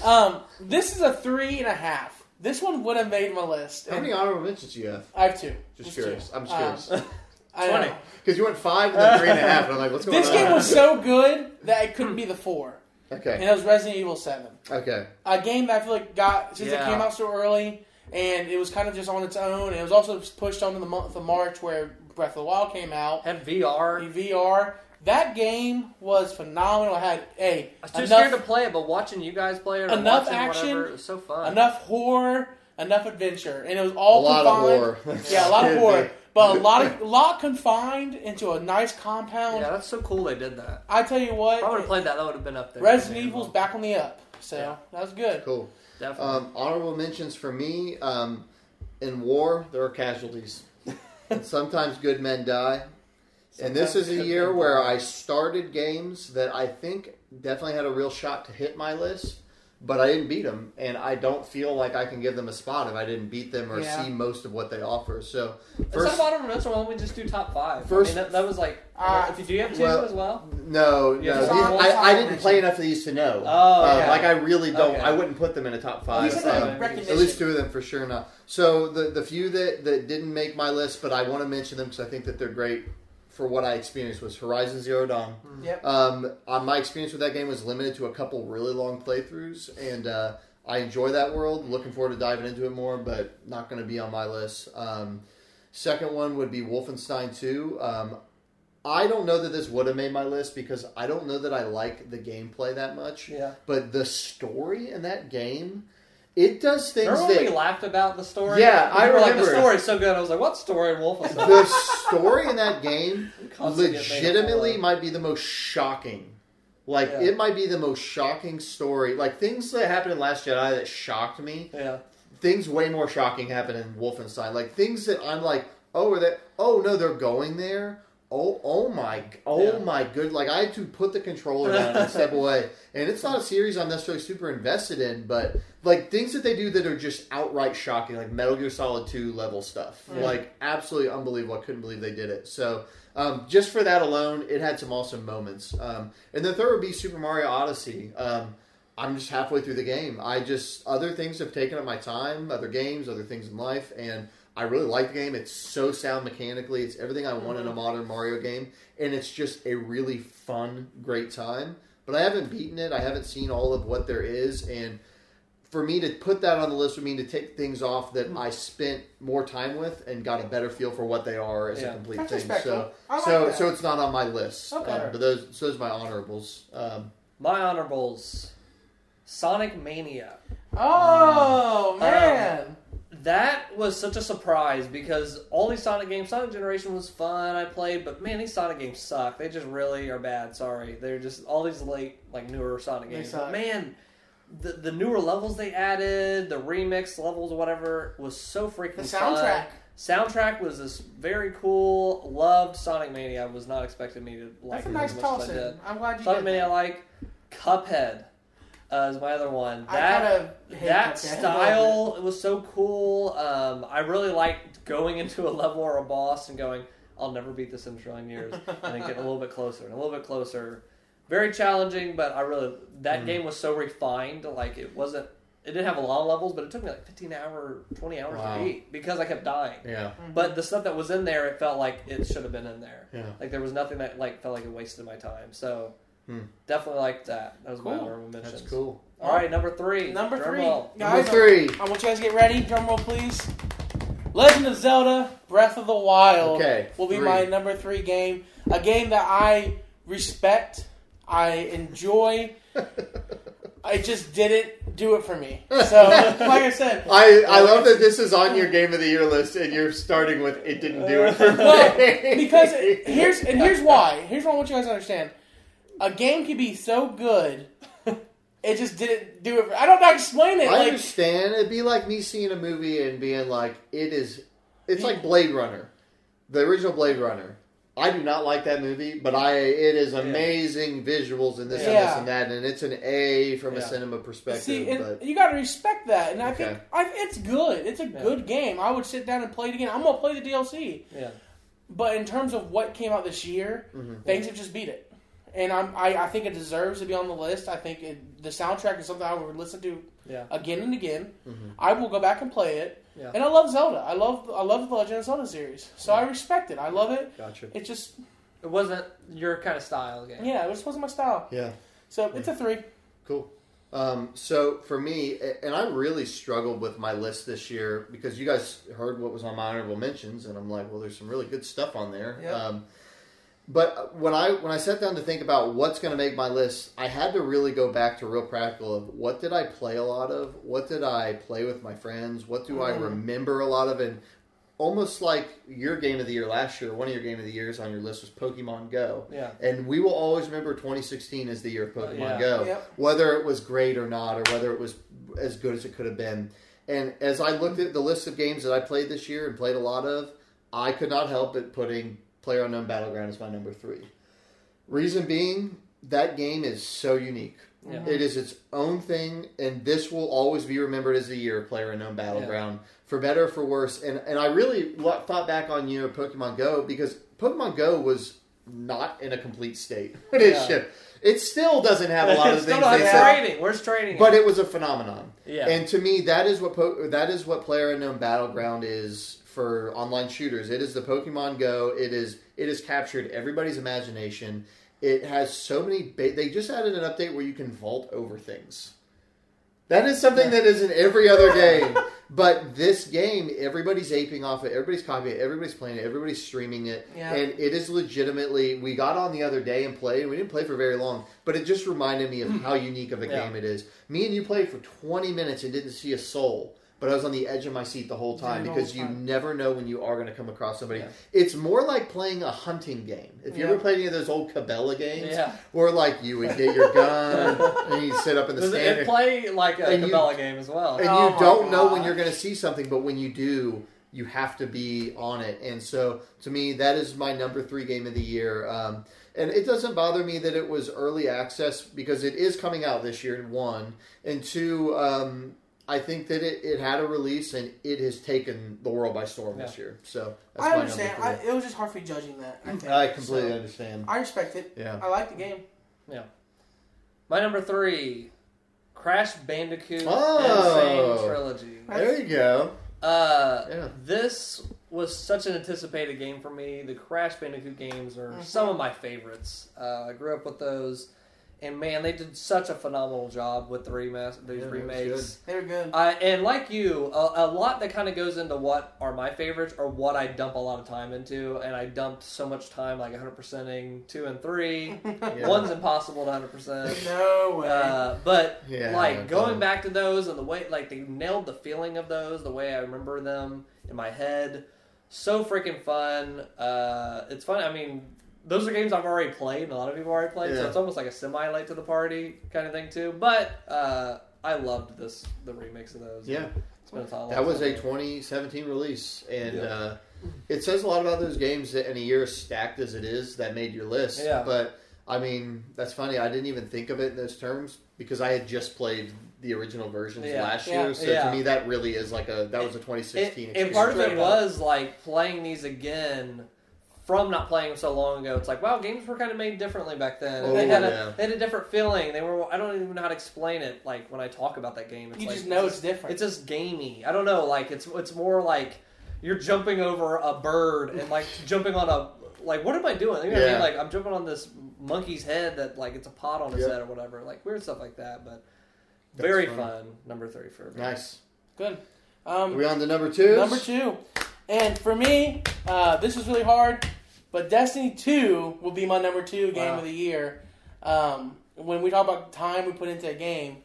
Um, this is a three and a half. This one would have made my list. How and many honorable mentions do you have? I have two. Just two. curious. I'm just Um, curious I Twenty. because you went five and then three and a half, and I'm like, what's going on? This on? game was so good that it couldn't be the four, Okay. and okay. it was Resident Evil Seven. Okay. a game that I feel like got since it Yeah. came out so early, and it was kind of just on its own. And it was also pushed onto the month of March where Breath of the Wild came out. Had VR. in VR. That game was phenomenal. I had a I was too enough, scared to play it, but watching you guys play it, Enough action, whatever, it was so fun. enough horror, enough adventure, and it was all A all lot of confined. war. Yeah, a lot of Kidding horror, but a lot of a lot confined into a nice compound. Yeah, that's so cool they did that. I tell you what, If I would have played that, that would have been up there. Resident Yeah, Evil's well, back on the up, so Yeah. that was good. Cool. Definitely. Um, honorable mentions for me. Um, in war, there are casualties, and sometimes good men die. And this is a year where. I started games that I think definitely had a real shot to hit my list, but I didn't beat them, and I don't feel like I can give them a spot if I didn't beat them or Yeah. see most of what they offer. So Instead first, of honorable mention, why don't we just do top five? First- I mean, that, that was like. Uh, if you do you have two well, as well? no, Yeah, no, just these- honorable I, I didn't play enough of these to know. Oh, Uh, okay. like I really don't. Okay. I wouldn't put them in a top five. These are Um, recognition. At least two of them for sure not. So the the few that, that didn't make my list, but I want to mention them because I think that they're great for what I experienced was Horizon Zero Dawn. Yep. Um, on my experience with that game was limited to a couple really long playthroughs, and uh, I enjoy that world. Looking forward to diving into it more, but not going to be on my list. Um, second one would be Wolfenstein Two. Um, I don't know that this would have made my list because I don't know that I like the gameplay that much. Yeah. But the story in that game, it does things Remember when that we laughed about the story? Yeah, I were like, the remember. story's so good. I was like, what story in Wolfenstein? the story in that game Constantly get made legitimately might be the most shocking. Like Yeah. it might be the most shocking story. Like things that happened in Last Jedi that shocked me. Yeah. Things way more shocking happened in Wolfenstein. Like things that I'm like, oh, are they? Oh no, they're going there. Oh, oh my, oh Yeah. my good! Like I had to put the controller down and step away. And it's not a series I'm necessarily super invested in, but like things that they do that are just outright shocking, like Metal Gear Solid Two level stuff. Yeah. Like absolutely unbelievable. I couldn't believe they did it. So um, just for that alone, it had some awesome moments. Um, and the third would be Super Mario Odyssey. Um, I'm just halfway through the game. I just other things have taken up my time, other games, other things in life, and I really like the game. It's so sound mechanically. It's everything I want in a modern Mario game, and it's just a really fun, great time. But I haven't beaten it. I haven't seen all of what there is, and for me to put that on the list would mean to take things off that I spent more time with and got a better feel for what they are as Yeah. a complete That's thing. respectable. So, I like so, that. so it's not on my list. Okay. Um, but those, so those are my honorables. Um, My honorables Sonic Mania. Oh man. That was such a surprise because all these Sonic games, Sonic Generation was fun. I played, but man, these Sonic games suck. They just really are bad. Sorry, they're just all these late, like newer Sonic games. But man, the the newer levels they added, the remix levels, whatever, was so freaking The fun. soundtrack. Soundtrack was this very cool. Loved Sonic Mania. I was not expecting me to like That's a it nice as much toss as I did. I'm glad you Sonic. Mania I like. Cuphead uh, is my other one. I That kind of that style was so cool. Um, I really liked going into a level or a boss and going, "I'll never beat this in a trillion years," and then getting a little bit closer and a little bit closer. Very challenging, but I really that Mm. game was so refined. Like it wasn't it didn't have a lot of levels, but it took me like 15 hour, 20 hours Wow. to beat because I kept dying. Yeah. But the stuff that was in there, it felt like it should have been in there. Yeah. Like there was nothing that like felt like it wasted my time. So Hmm. definitely like that. That was my Cool. honorable mentions. That's cool. All right, number three. Number Drum three. roll. Guys, Number three. I want you guys to get ready. Drum roll, please. Legend of Zelda: Breath of the Wild Okay, will be three. my number three game. A game that I respect, I enjoy. I just didn't do it for me. So, like I said, I, I love that this is on your game of the year list, and you're starting with it didn't do it for me. Well, because here's and here's why. Here's what I want you guys to understand. A game can be so good, it just didn't do it. For, I don't know how to explain it. I Like understand. It'd be like me seeing a movie and being like, it is. It's like Blade Runner, the original Blade Runner. I do not like that movie, but I it is amazing visuals and this and this and that, and it's an A from a cinema perspective. See, and but you got to respect that, and I Okay. think I, it's good. It's a Yeah. good game. I would sit down and play it again. I'm gonna play the DLC, Yeah. but in terms of what came out this year, Mhm. things have just beat it, and I'm I, I think it deserves to be on the list. I think it, the soundtrack is something I would listen to Yeah. again and again. Mhm. I will go back and play it, Yeah. and I love Zelda. I love I love the Legend of Zelda series, so I respect it. I love it. gotcha. It just It wasn't your kind of style game. yeah, it just wasn't my style. Yeah. So it's a three. Cool. Um, so for me, and I really struggled with my list this year because you guys heard what was on my honorable mentions, and I'm like, well, there's some really good stuff on there. Yep. Um, but when I when I sat down to think about what's going to make my list, I had to really go back to real practical of what did I play a lot of, what did I play with my friends, what do I Mhm. remember a lot of, and almost like your game of the year last year, one of your game of the years on your list was Pokemon Go. Yeah. And we will always remember 2016 as the year of Pokemon Yeah. Go, Yep. whether it was great or not, or whether it was as good as it could have been. And as I looked at the list of games that I played this year and played a lot of, I could not help but putting Player Unknown Battleground is my number three. Reason being, that game is so unique. Yeah. It is its own thing, and this will always be remembered as the year of Player Unknown Battleground, for better or for worse. And and I really thought back on you know Pokemon Go because Pokemon Go was not in a complete state when it Yeah. shipped. It still doesn't have a lot of things not they said, trading. Where's trading? but it was a phenomenon. yeah. And to me, that is what po- that is what Player Unknown Battleground is for online shooters. It is the Pokemon Go. It is it has captured everybody's imagination. It has so many. Ba- they just added an update where you can vault over things. That is something that is in every other game. But this game, everybody's aping off it. Everybody's copying it. Everybody's playing it. Everybody's streaming it. Yeah. And it is legitimately. We got on the other day and played. We didn't play for very long, but it just reminded me of hmm. how unique of a Yeah. game it is. Me and you played for 20 minutes and didn't see a soul, but I was on the edge of my seat the whole time the because whole you never know when you are going to come across somebody. Yeah. It's more like playing a hunting game. If you Yeah. ever played any of those old Cabela games, Yeah. where like you would get your gun and you sit up in the stand. it play like a And you- Cabela game as well? and Oh you don't know when you're going to see something, but when you do, you have to be on it. And so, to me, that is my number three game of the year. Um, and it doesn't bother me that it was early access because it is coming out this year. One and two, um, I think that it, it had a release and it has taken the world by storm this year. So that's I my understand. I, Number three. it was just hard for me judging that. I, think. I completely So, understand. I respect it. Yeah. I like the game. Yeah. My number three, Crash Bandicoot Oh. N. Sane Trilogy. There you go. Uh, Yeah. This was such an anticipated game for me. The Crash Bandicoot games are Mhm. some of my favorites. Uh, I grew up with those, and man, they did such a phenomenal job with the remas- these Yeah, remakes. They were good. I and like you, a, a lot that kind of goes into what are my favorites or what I dump a lot of time into, and I dumped so much time, like 100%ing two and three. Yeah. One's impossible to 100%. no way. Uh, but Yeah, like going back to those and the way like they nailed the feeling of those, the way I remember them in my head, so freaking fun. Uh, it's fun. I mean, those are games I've already played, and a lot of people already played, so it's almost like a semi late to the party kind of thing too. But uh, I loved this the remix of those. Yeah. it's been a time. That was a 2017 release, and Yeah. uh, it says a lot about those games that in a year as stacked as it is that made your list. Yeah. But I mean, that's funny. I didn't even think of it in those terms because I had just played the original versions Yeah. last Yeah. year. So Yeah. to me, that really is like a that was a 2016. And, and part of it was like playing these again from not playing them so long ago, it's like wow, games were kind of made differently back then. Oh, they had yeah. a they had a different feeling. They were I don't even know how to explain it. Like when I talk about that game, it's You like, just know it's it's different. it's just gamey. I don't know. Like it's it's more like you're jumping over a bird and like jumping on a like what am I doing? You know what I Yeah. mean? Like I'm jumping on this monkey's head that like it's a pot on his Yep. head or whatever. Like weird stuff like that. But That's very fun. fun. Number thirty for me. Nice. Good. Are Um, we on to number two? number two, and for me, uh, this is really hard, but Destiny Two will be my number two game Wow. of the year. Um, when we talk about time we put into a game,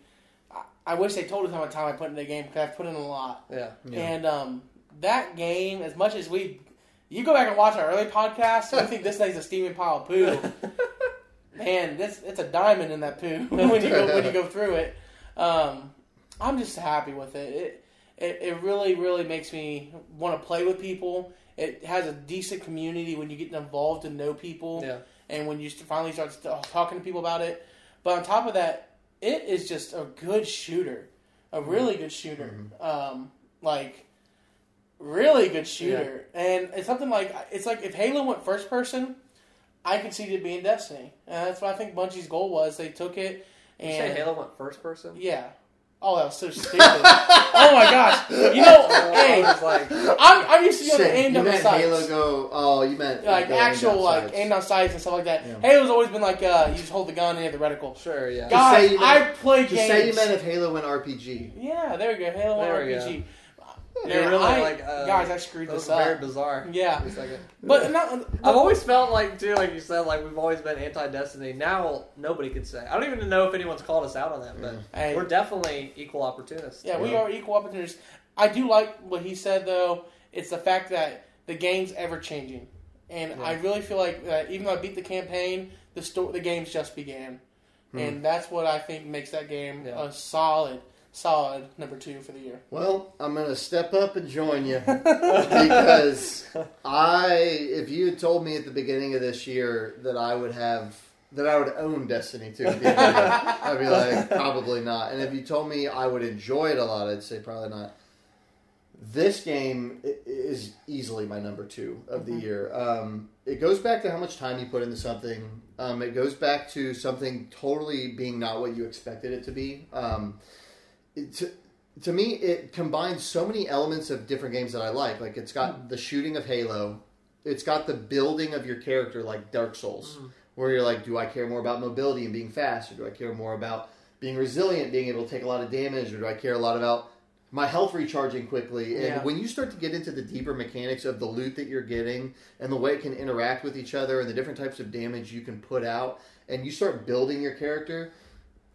I, I wish they told us how much time I put into a game because I've put in a lot. Yeah. Yeah. And um, that game, as much as we, you go back and watch our early podcast, I think this thing's a steaming pile of poo. Man, this it's a diamond in that poo when you go when you go through it. Um, I'm just happy with it. It, it. it really really makes me want to play with people. It has a decent community when you get involved and know people, Yeah. and when you finally start talking to people about it. But on top of that, it is just a good shooter, a really good shooter. Um, like really good shooter, and it's something like it's like if Halo went first person, I could see it being Destiny, and that's what I think Bungie's goal was. They took it Did you and say Halo went first person? yeah. Oh, that was so stupid. oh my gosh! You know, hey, I was like, I'm, I'm used to be able to Shit, aim you down meant sights. Halo go. Oh, you meant like go actual down like sights. aim down sights and stuff like that. Yeah. Halo's always been like uh, you just hold the gun and you have the reticle. sure, yeah. God. say Guys, I meant- play Just games. say you meant if Halo went RPG. yeah, there we go. Halo There we RPG. You're Man, really I- like, uh, guys, I screwed this up. very bizarre. Yeah. For a second. But not, I've always felt like too, like you said, like we've always been anti-Destiny. Now nobody could say. I don't even know if anyone's called us out on that, but mm-hmm. Hey. we're definitely equal opportunists. Yeah, we Yeah. are equal opportunists. I do like what he said though. It's the fact that the game's ever changing, and Yeah. I really feel like that even though I beat the campaign, the sto- the game's just began, and hmm. that's what I think makes that game Yeah. a solid, solid number two for the year. Well, I'm gonna step up and join you because I, if you had told me at the beginning of this year that I would have that I would own Destiny 2, at the end of the year, I'd be like, probably not. And if you told me I would enjoy it a lot, I'd say probably not. This game is easily my number two of the year. Um, it goes back to how much time you put into something. Um, it goes back to something totally being not what you expected it to be. Um, it, to, to me, it combines so many elements of different games that I like. Like it's got mm. the shooting of Halo, it's got the building of your character, like Dark Souls, mm. where you're like, do I care more about mobility and being fast, or do I care more about being resilient, being able to take a lot of damage, or do I care a lot about my health recharging quickly? And Yeah. when you start to get into the deeper mechanics of the loot that you're getting and the way it can interact with each other and the different types of damage you can put out, and you start building your character,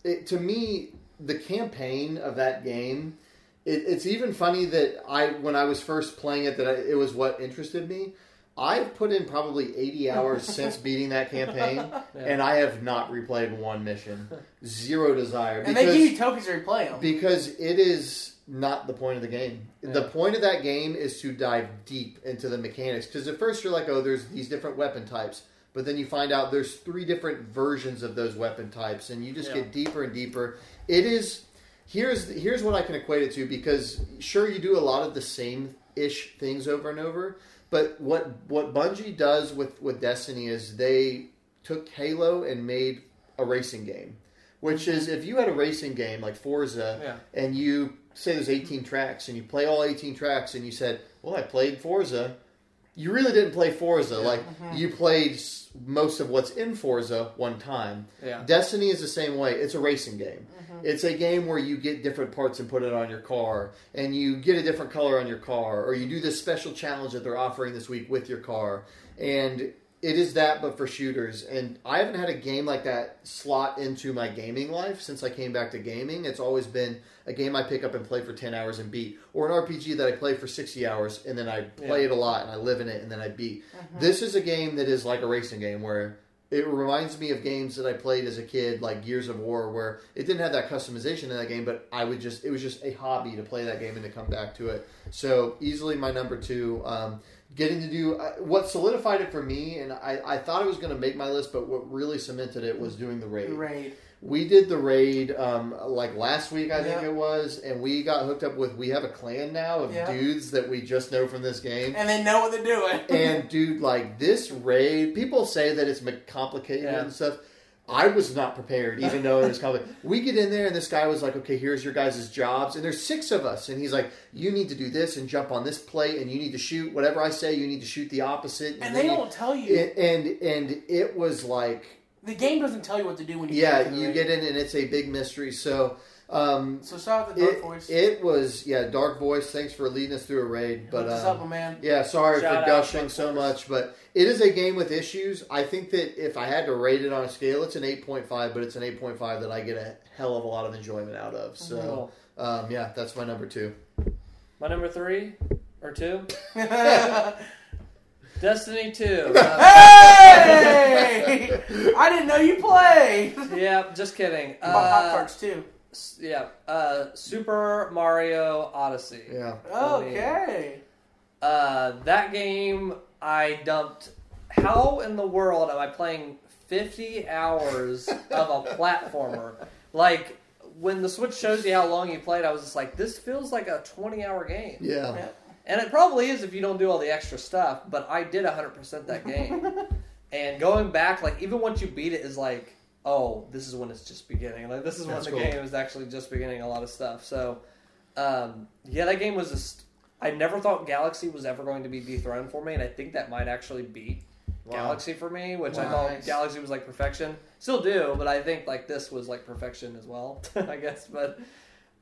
it, to me, the campaign of that game, it, it's even funny that I, when I was first playing it, that I, it was what interested me. I've put in probably 80 hours since beating that campaign, and I have not replayed one mission. Zero desire. And they give you tokens to replay them. Because it is not the point of the game. The point of that game is to dive deep into the mechanics. Because at first you're like, oh, there's these different weapon types. But then you find out there's three different versions of those weapon types, and you just Yeah. get deeper and deeper. It is. Here's here's what I can equate it to because sure you do a lot of the same ish things over and over, but what what Bungie does with with Destiny is they took Halo and made a racing game, which is if you had a racing game like Forza Yeah. and you say there's 18 tracks and you play all 18 tracks and you said, "Well, I played Forza." You really didn't play Forza. Like mm-hmm. you played most of what's in Forza one time. Yeah. Destiny is the same way. It's a racing game. Mm-hmm. Mm-hmm. It's a game where you get different parts and put it on your car, and you get a different color on your car, or you do this special challenge that they're offering this week with your car. And it is that, but for shooters. And I haven't had a game like that slot into my gaming life since I came back to gaming. It's always been a game I pick up and play for 10 hours and beat, or an RPG that I play for 60 hours and then I play Yeah. it a lot and I live in it and then I beat. Mm-hmm. This is a game that is like a racing game where it reminds me of games that I played as a kid, like Gears of War, where it didn't have that customization in that game, but I would just it was just a hobby to play that game and to come back to it. So easily my number two. Um, getting to do uh, what solidified it for me, and I, I thought it was going to make my list, but what really cemented it was doing the raid. Raid. We did the raid um, like last week, I think Yeah. it was, and we got hooked up with. We have a clan now of Yeah. dudes that we just know from this game. And they know what they're doing. And dude, like this raid, people say that it's complicated Yeah. and stuff. I was not prepared, even though it was complicated. We get in there, and this guy was like, "Okay, here's your guys' jobs," and there's six of us, and he's like, "You need to do this and jump on this plate, and you need to shoot whatever I say. You need to shoot the opposite." and then they don't tell you. it- and and it was like, the game doesn't tell you what to do when you yeah, get to you raid. get in, and it's a big mystery. So. Um, So shout out to Dark it, Voice. it was yeah, dark voice. Thanks for leading us through a raid, but Hooked um, up, man. yeah, sorry Shout for gushing so Force. much, but it is a game with issues. I think that if I had to rate it on a scale, it's an 8.5, but it's an 8.5 that I get a hell of a lot of enjoyment out of. So, Cool. um, yeah, that's my number two. My number three or two, hey! Destiny Two. hey! I didn't know you played. yeah, just kidding. My Pop Uh, Tarts too. s- yeah, uh, Super Mario Odyssey. Yeah. Okay. Uh, that game I dumped. How in the world am I playing 50 hours of a platformer? Like when the Switch shows you how long you played, I was just like, this feels like a 20 hour game. Yeah. Yeah. And it probably is if you don't do all the extra stuff, but I did 100% that game. and going back, like, even once you beat it, is like, oh, this is when it's just beginning. Like, this is when That's the cool. game is actually just beginning a lot of stuff. So, um, yeah, that game was just. I never thought Galaxy was ever going to be dethroned for me, and I think that might actually beat Wow. Galaxy for me, which I thought Galaxy was like perfection. Still do, but I think like this was like perfection as well, I guess. But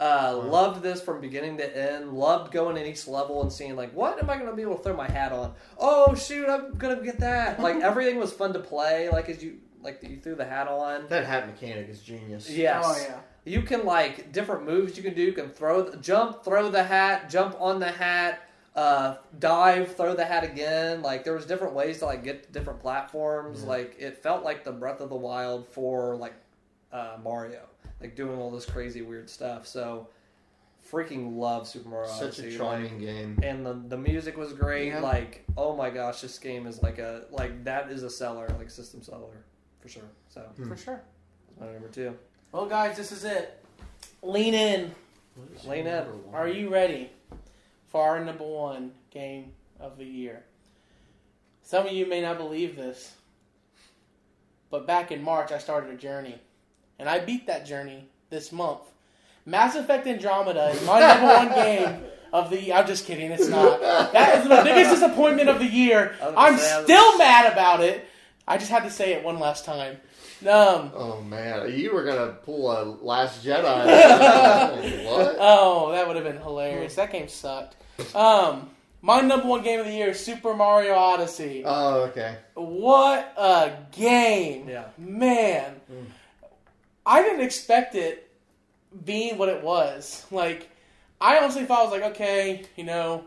uh, Wow. loved this from beginning to end. Loved going in each level and seeing like, what am I going to be able to throw my hat on? Oh shoot, I'm gonna get that. Like everything was fun to play. Like as you like you threw the hat on. That hat mechanic is genius. Yes. Oh yeah. You can like different moves you can do. You can throw, the, jump, throw the hat, jump on the hat, uh, dive, throw the hat again. Like there was different ways to like get to different platforms. Yeah. Like it felt like the Breath of the Wild for like uh, Mario, like doing all this crazy weird stuff. So freaking love Super Mario Such Odyssey. a like, charming game. and the the music was great. Yeah. Like oh my gosh, this game is like a like that is a seller, like system seller for sure. So Hmm. For sure. that's my number two. Well, guys, this is it. Lean in. Lean in. Are you ready for our number one game of the year? Some of you may not believe this, but back in March, I started a journey, and I beat that journey this month. Mass Effect Andromeda is my number one game of the. I'm just kidding. It's not. That is the biggest disappointment of the year. I was gonna I'm say, I was- still mad about it. I just had to say it one last time. Um, Oh man, you were gonna pull a Last Jedi. what? Oh, that would have been hilarious. That game sucked. Um, my number one game of the year is Super Mario Odyssey. Oh, okay. What a game! Yeah. Man, Mm. I didn't expect it being what it was. Like, I honestly thought I was like, okay, you know,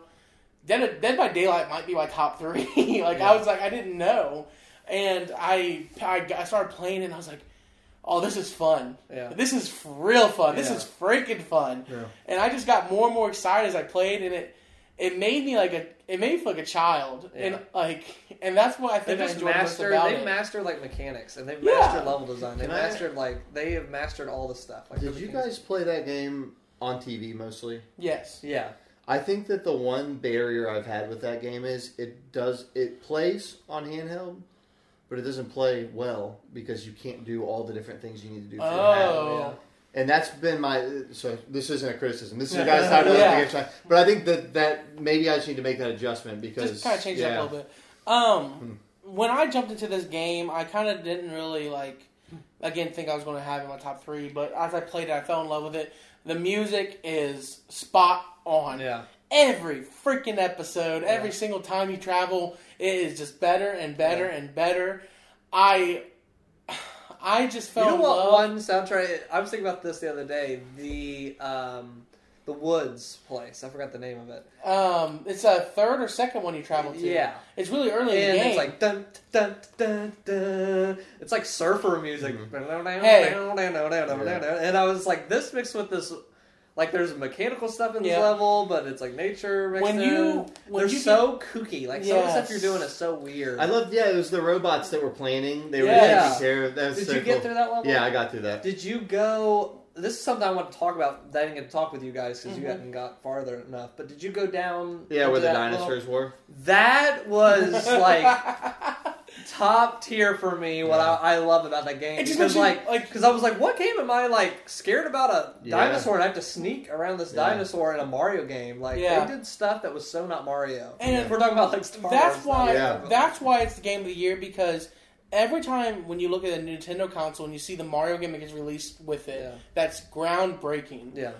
Dead, Dead by Daylight might be my top three. like, Yeah. I was like, I didn't know, and I, I I started playing and I was like, oh, this is fun. Yeah. This is real fun. This Yeah. is freaking fun. Yeah. And I just got more and more excited as I played, and it it made me like a it made me feel like a child, and like and that's what I They think I just enjoyed most about They've it. mastered like mechanics, and they've Yeah. mastered level design. They've I- mastered like they have mastered all the stuff. Like Did the you guys play that game on TV mostly? yes. Yeah, I think that the one barrier I've had with that game is it does it plays on handheld, but it doesn't play well because you can't do all the different things you need to do. For your hand. Oh. And that's been my so this isn't a criticism. This is guys to Yeah. make it But I think that that maybe I just need to make that adjustment because Just kind of change yeah. up a little bit. Um, Hmm. when I jumped into this game, I kind of didn't really like. Again, think I was going to have it in my top three, but as I played it, I fell in love with it. The music is spot on. yeah. every freaking episode, every single time you travel, it is just better and better and better. I I just felt. You know in what? love. One soundtrack. I was thinking about this the other day. The um, the Woods place. I forgot the name of it. Um, it's a third or second one you travel to. Yeah, it's really early in and the game. it's like dun dun dun dun. It's like surfer music. Hey. And I was like, this mixed with this like there's mechanical stuff in this Yeah. level, but it's like nature mixed When in. you- when They're you so kooky. Like some of the stuff you're doing is so weird. I love Yeah, it was the robots that were planning. They were Yeah. taking care of. That Did so you get cool. through that level? Yeah, I got through that. Did you go? This is something I want to talk about. That I didn't get to talk with you guys because Mhm. you hadn't got farther enough. But did you go down? Yeah, where the that dinosaurs were. That was like top tier for me. What Yeah. I, I love about that game It just because you, like like- because I was like, what game am I like scared about a Yeah. dinosaur and I have to sneak around this Yeah. dinosaur in a Mario game? Like Yeah. they did stuff that was so not Mario. And If we're talking about like Star that's Wars, why Yeah. that's why it's the game of the year because every time when you look at a Nintendo console and you see the Mario game that gets released with it, Yeah. that's groundbreaking. Yeah,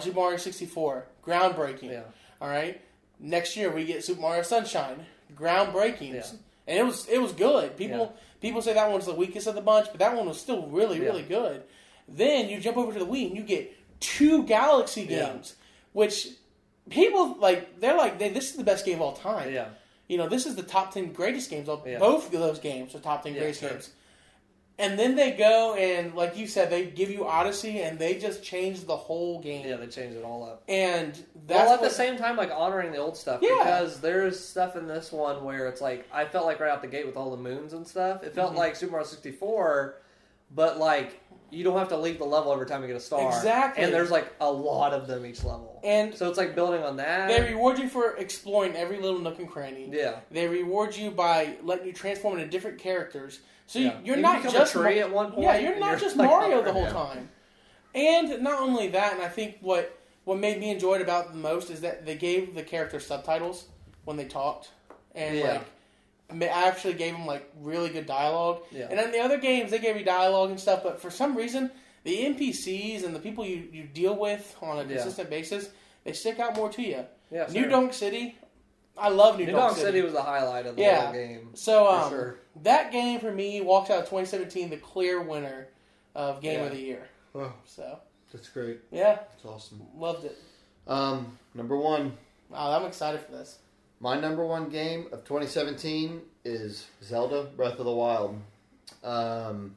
Super Mario 64, groundbreaking. yeah, All right. Next year we get Super Mario Sunshine, groundbreaking, Yeah. and it was it was good. People people say that one's the weakest of the bunch, but that one was still really really good. Then you jump over to the Wii and you get two Galaxy games, which people like they're like they, this is the best game of all time. yeah. You know, this is the top ten greatest games. Of, Yeah. Both of those games are top ten Yeah, greatest sure. games. And then they go and, like you said, they give you Odyssey, and they just change the whole game. Yeah, they change it all up. And that's well, at what, the same time, like honoring the old stuff Yeah. because there's stuff in this one where it's like I felt like right out the gate with all the moons and stuff. It felt Mhm. like Super Mario 64, but like you don't have to leave the level every time you get a star. Exactly. and there's like a lot of them each level, and so it's like building on that. they reward you for exploring every little nook and cranny. yeah, They reward you by letting you transform into different characters. So yeah. you, you're You not just a tree Mar- at one point. Yeah, you're not just like, Mario the whole yeah. time. And not only that, and I think what what made me enjoy it about the most is that they gave the characters subtitles when they talked, and Yeah. like ma- actually gave them like really good dialogue. Yeah. And then the other games, they gave you dialogue and stuff, but for some reason, the NPCs and the people you, you deal with on a Yeah. consistent basis, they stick out more to you. Yeah, New. Donk City, I love New, New Donk Donk City. City was the highlight of the Yeah. whole game. So um, sure. that game for me walks out of 2017 the clear winner of Game Yeah. of the Year. Oh, So that's great. yeah, That's awesome. loved it. Um, number one, Wow, I'm excited for this. My number one game of 2017 is Zelda Breath of the Wild. Um,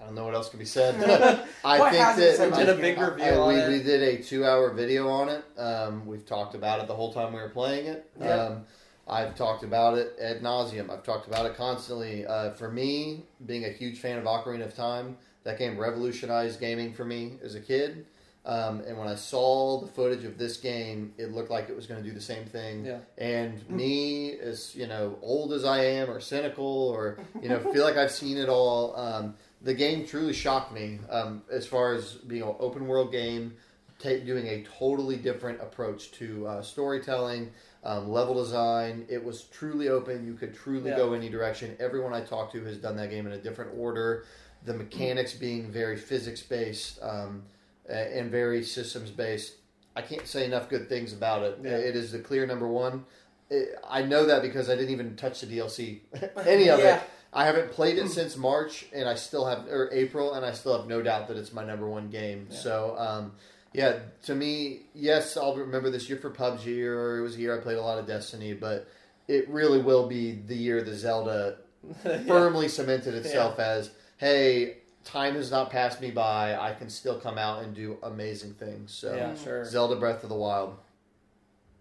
I don't know what else can be said. I think that We did a big I- review I- on we, it. we did a two-hour video on it. Um, we've talked about it the whole time we were playing it. Yeah. Um, I've talked about it ad nauseum. I've talked about it constantly. Uh, for me, being a huge fan of Ocarina of Time, that game revolutionized gaming for me as a kid. Um, and when I saw the footage of this game, it looked like it was going to do the same thing. Yeah. And me, as you know, old as I am, or cynical, or you know, feel like I've seen it all. Um, the game truly shocked me um, as far as being an open world game, ta doing a totally different approach to uh, storytelling, um, level design. It was truly open. You could truly Yeah. go any direction. Everyone I talked to has done that game in a different order. The mechanics being very physics based um, a- Uh, and very systems based. I can't say enough good things about it. Yeah. It is the clear number one. It, I know that because I didn't even touch the DLC, any of Yeah. it. I haven't played it hmm. since March, and I still have or April, and I still have no doubt that it's my number one game. Yeah. So, um, yeah, to me, yes, I'll remember this year for PUBG, or it was a year I played a lot of Destiny, but it really will be the year the Zelda firmly cemented itself as, hey, time has not passed me by. I can still come out and do amazing things. So, yeah, sure. Zelda Breath of the Wild.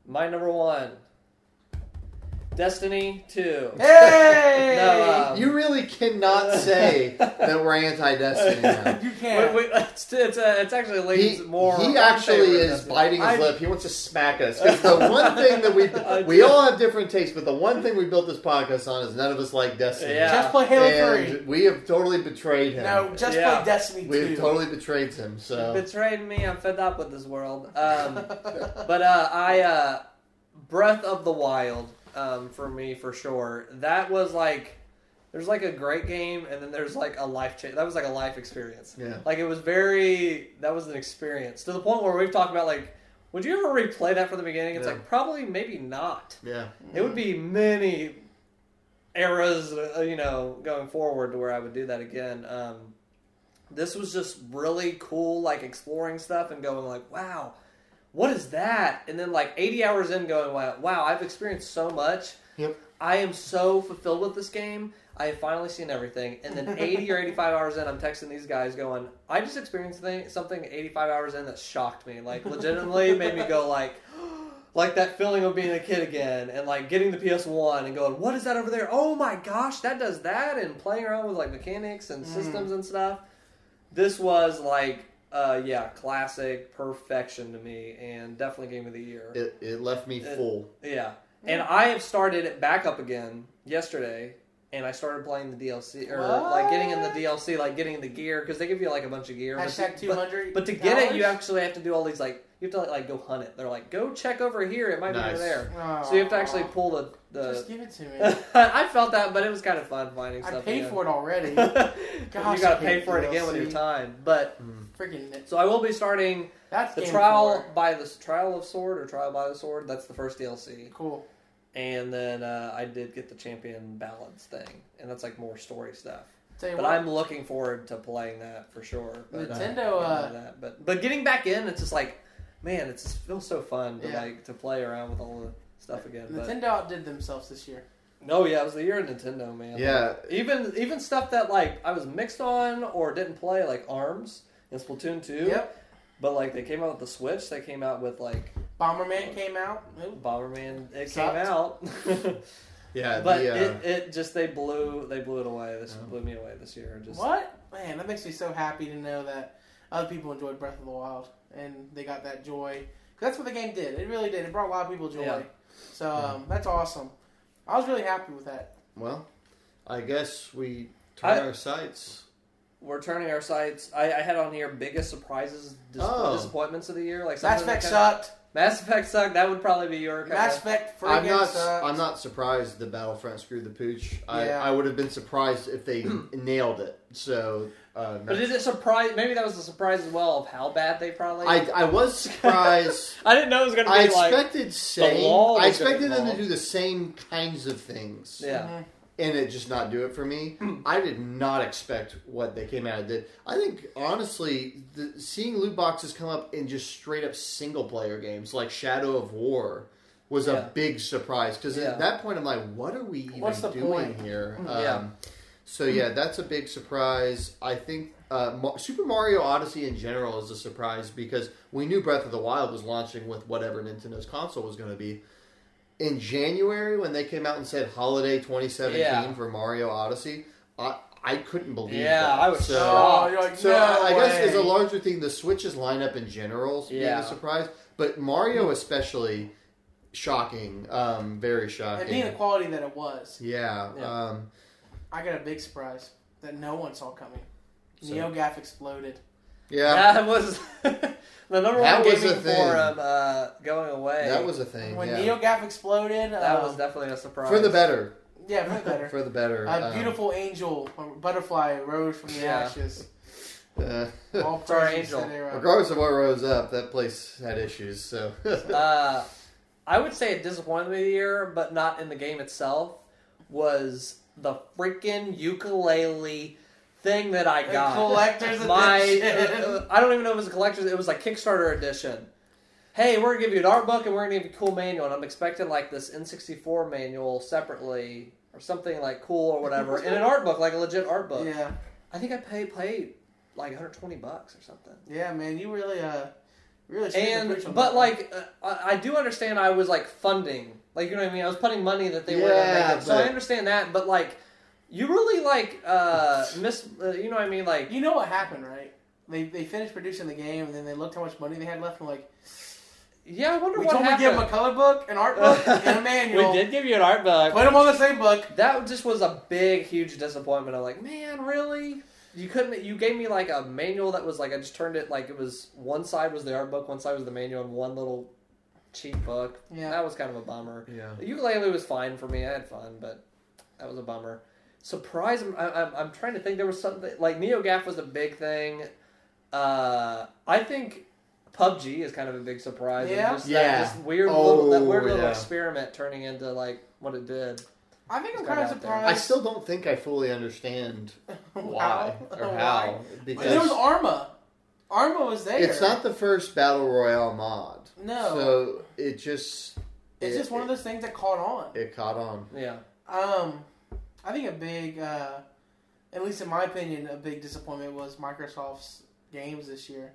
My number one, Destiny Two. Hey, No, um, You really cannot say that we're anti-Destiny now. you can't. Wait, wait, it's, it's, uh, it's actually He, more. he actually is Destiny. biting his I- lip. He wants to smack us. Because the one thing that we we all have different tastes, but the one thing we built this podcast on is none of us like Destiny. Yeah. just play Halo and Three. we have totally betrayed him. No, just Yeah. play Destiny 2. we have totally betrayed him. So betrayed me. I'm fed up with this world. Um, but uh, I uh, Breath of the Wild um, for me for sure. That was like there's like a great game, and then there's like a life change. That was like a life experience. yeah, Like it was very that was an experience to the point where we've talked about like. Would you ever replay that from the beginning? It's Yeah. like probably maybe not. yeah, It would be many eras, uh, you know, going forward to where I would do that again. Um, this was just really cool, like exploring stuff and going like, wow, what is that? And then like 80 hours in, going, wow, wow, I've experienced so much. Yep. I am so fulfilled with this game. I have finally seen everything, and then 80 or 85 hours in, I'm texting these guys going, "I just experienced thing, something 85 hours in that shocked me. Like, legitimately made me go like." Like that feeling of being a kid again, and like getting the PS1 and going, "What is that over there? Oh my gosh, that does that!" And playing around with like mechanics and mm. systems and stuff. This was like, uh, yeah, classic perfection to me, and definitely game of the year. It, it left me It- full. Yeah. And I have started it back up again yesterday, and I started playing the DLC, or like getting in the DLC, like getting the gear, because they give you like a bunch of gear. but Hashtag to- two hundred. But, but to get it, you actually have to do all these, like, you have to like go hunt it. They're like, go check over here, it might be Nice. over there. So you have to actually pull the. Just the give it to me. I felt that, but it was kind of fun finding I stuff. paid again. for it already. you Gosh, gotta pay hate for it again with DLC. your time. But Freaking. so I will be starting That's the trial four. by the trial of sword or trial by the sword. That's the first DLC. Cool. and then uh, I did get the Champions' Ballad thing, and that's like more story stuff. But what, I'm looking forward to playing that for sure. But, uh, Nintendo, getting uh, that. but but getting back in, it's just like, man, it just feels so fun to Yeah. like to play around with all the stuff again. But Nintendo outdid themselves this year. no, yeah, it was the year of Nintendo, man. Yeah. Like, even even stuff that like I was mixed on or didn't play, like Arms and Splatoon two. Yep. But like they came out with the Switch, they came out with like Bomberman came out. Ooh. Bomberman. It Sucked. came out. Yeah, but the, uh, it, it just they blew they blew it away. This Yeah. blew me away this year. Just What? Man, that makes me so happy to know that other people enjoyed Breath of the Wild and they got that joy. 'Cause that's what the game did. It really did. It brought a lot of people joy. Yeah. So um, that's awesome. I was really happy with that. well, I guess we turn I- our sights. We're turning our sights. I, I had on here biggest surprises, dis- Oh. disappointments of the year. Like Mass something that Effect kinda- sucked. Mass Effect sucked. That would probably be your. kinda- Mass Effect freaking I'm not. sucked. I'm not surprised the Battlefront screwed the pooch. I, Yeah. I would have been surprised if they nailed it. So, uh, But did it surprise? Maybe that was a surprise as well of how bad they probably. I, I was surprised. I didn't know it was going to be I like. expected same. wall I was gonna expected them to fall. do the same kinds of things, Yeah. Mhm. And it just not do it for me. I did not expect what they came out and did. I think honestly, the, seeing loot boxes come up in just straight up single player games like Shadow of War was Yeah. a big surprise because Yeah. at that point I'm like, what are we even What's the doing point? here? Yeah. Um, so yeah, that's a big surprise. I think uh, Ma- Super Mario Odyssey in general is a surprise because we knew Breath of the Wild was launching with whatever Nintendo's console was going to be. In January, when they came out and said holiday 2017 Yeah. for Mario Odyssey, I I couldn't believe Yeah, that. I was so. shocked. Oh, you're like, So no I, I guess way. is a larger thing the Switch's lineup in general is being Yeah. a surprise, but Mario especially shocking, um, very shocking. And being the quality that it was, yeah, Yeah. Um, I got a big surprise that no one saw coming. So- NeoGaf exploded. Yeah, That was the number That one was a gaming thing. forum uh, going away. that was a thing. When yeah. NeoGaf exploded, that uh, was definitely a surprise for the better, yeah, for the better. for the better. A um, beautiful angel, a butterfly rose from the Yeah. ashes. uh, All It's our praise to angel. that era. regardless of what rose up, that place had issues. So Uh, I would say a disappointment of the year, but not in the game itself, was the freaking Yooka-Laylee thing that I got. collector's My, edition. uh, I don't even know if it was a collector's. It was like Kickstarter edition. Hey, we're gonna give you an art book and we're gonna give you a cool manual. And I'm expecting like this N64 manual separately or something like cool or whatever in an art book, like a legit art book. yeah, I think I paid paid like 120 bucks or something. yeah, man, you really, uh, really. And but like uh, I, do understand I was like funding, like you know what I mean. I was putting money that they were Yeah, gonna make it. So I understand that, but like you really like uh miss, uh, you know what I mean? Like you know what happened, right? They they finished producing the game, and then they looked how much money they had left, and like, yeah, I wonder we what told them to happened. give them a color book, an art book, and a manual. We did give you an art book. Put them on the same book. That just was a big, huge disappointment. I'm like, man, really? You couldn't. You gave me like a manual that was like I just turned it like it was one side was the art book, one side was the manual, and one little cheap book. Yeah. that was kind of a bummer. yeah, The Yooka-Laylee was fine for me. I had fun, but that was a bummer. Surprise! I'm, I'm, I'm trying to think. There was something like NeoGaf was a big thing. Uh, I think PUBG is kind of a big surprise. and Yeah? just Yeah. That, just weird little that Oh, weird little yeah. experiment turning into like what it did. I think I'm It's kind of got out there. surprised. I still don't think I fully understand why or Why? how But there was Arma. Arma was there. it's not the first battle royale mod. No. so it just It's It- just one of those things that caught on. It caught on. Yeah. Um, I think a big, uh, at least in my opinion, a big disappointment was Microsoft's games this year.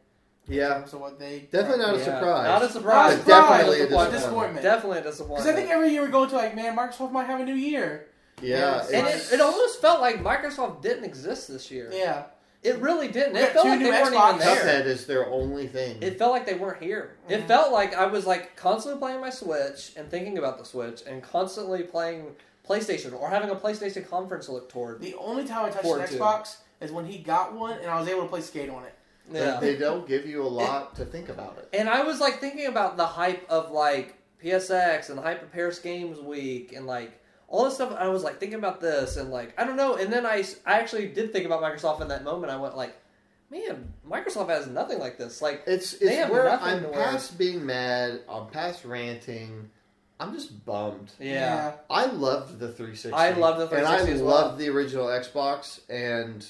In Yeah, terms of what they definitely not a Yeah. surprise. Not a surprise. Not a But definitely surprise, a disappointment. disappointment. Definitely a disappointment. Because I think every year we go to like, man, Microsoft might have a new year. Yeah, Yeah, and it, it almost felt like Microsoft didn't exist this year. Yeah, It really didn't. We It felt like they new weren't Xbox. even there. Cuphead is their only thing. It felt like they weren't here. It Mhm. felt like I was like constantly playing my Switch and thinking about the Switch and constantly playing PlayStation or having a PlayStation conference to look toward. the only time I touched Forward an to. Xbox is when he got one, and I was able to play Skate on it. Yeah. They don't give you a lot to think about it. And I was like thinking about the hype of like PSX and the hype of Paris Games Week and like all this stuff. I was like thinking about this and like I don't know. And then I, I actually did think about Microsoft in that moment. I went like, man, Microsoft has nothing like this. Like It's They it's have where nothing I'm past being mad. I'm past ranting. I'm just bummed. yeah, I loved the 360. I loved the and 360 I as well. loved the original Xbox, and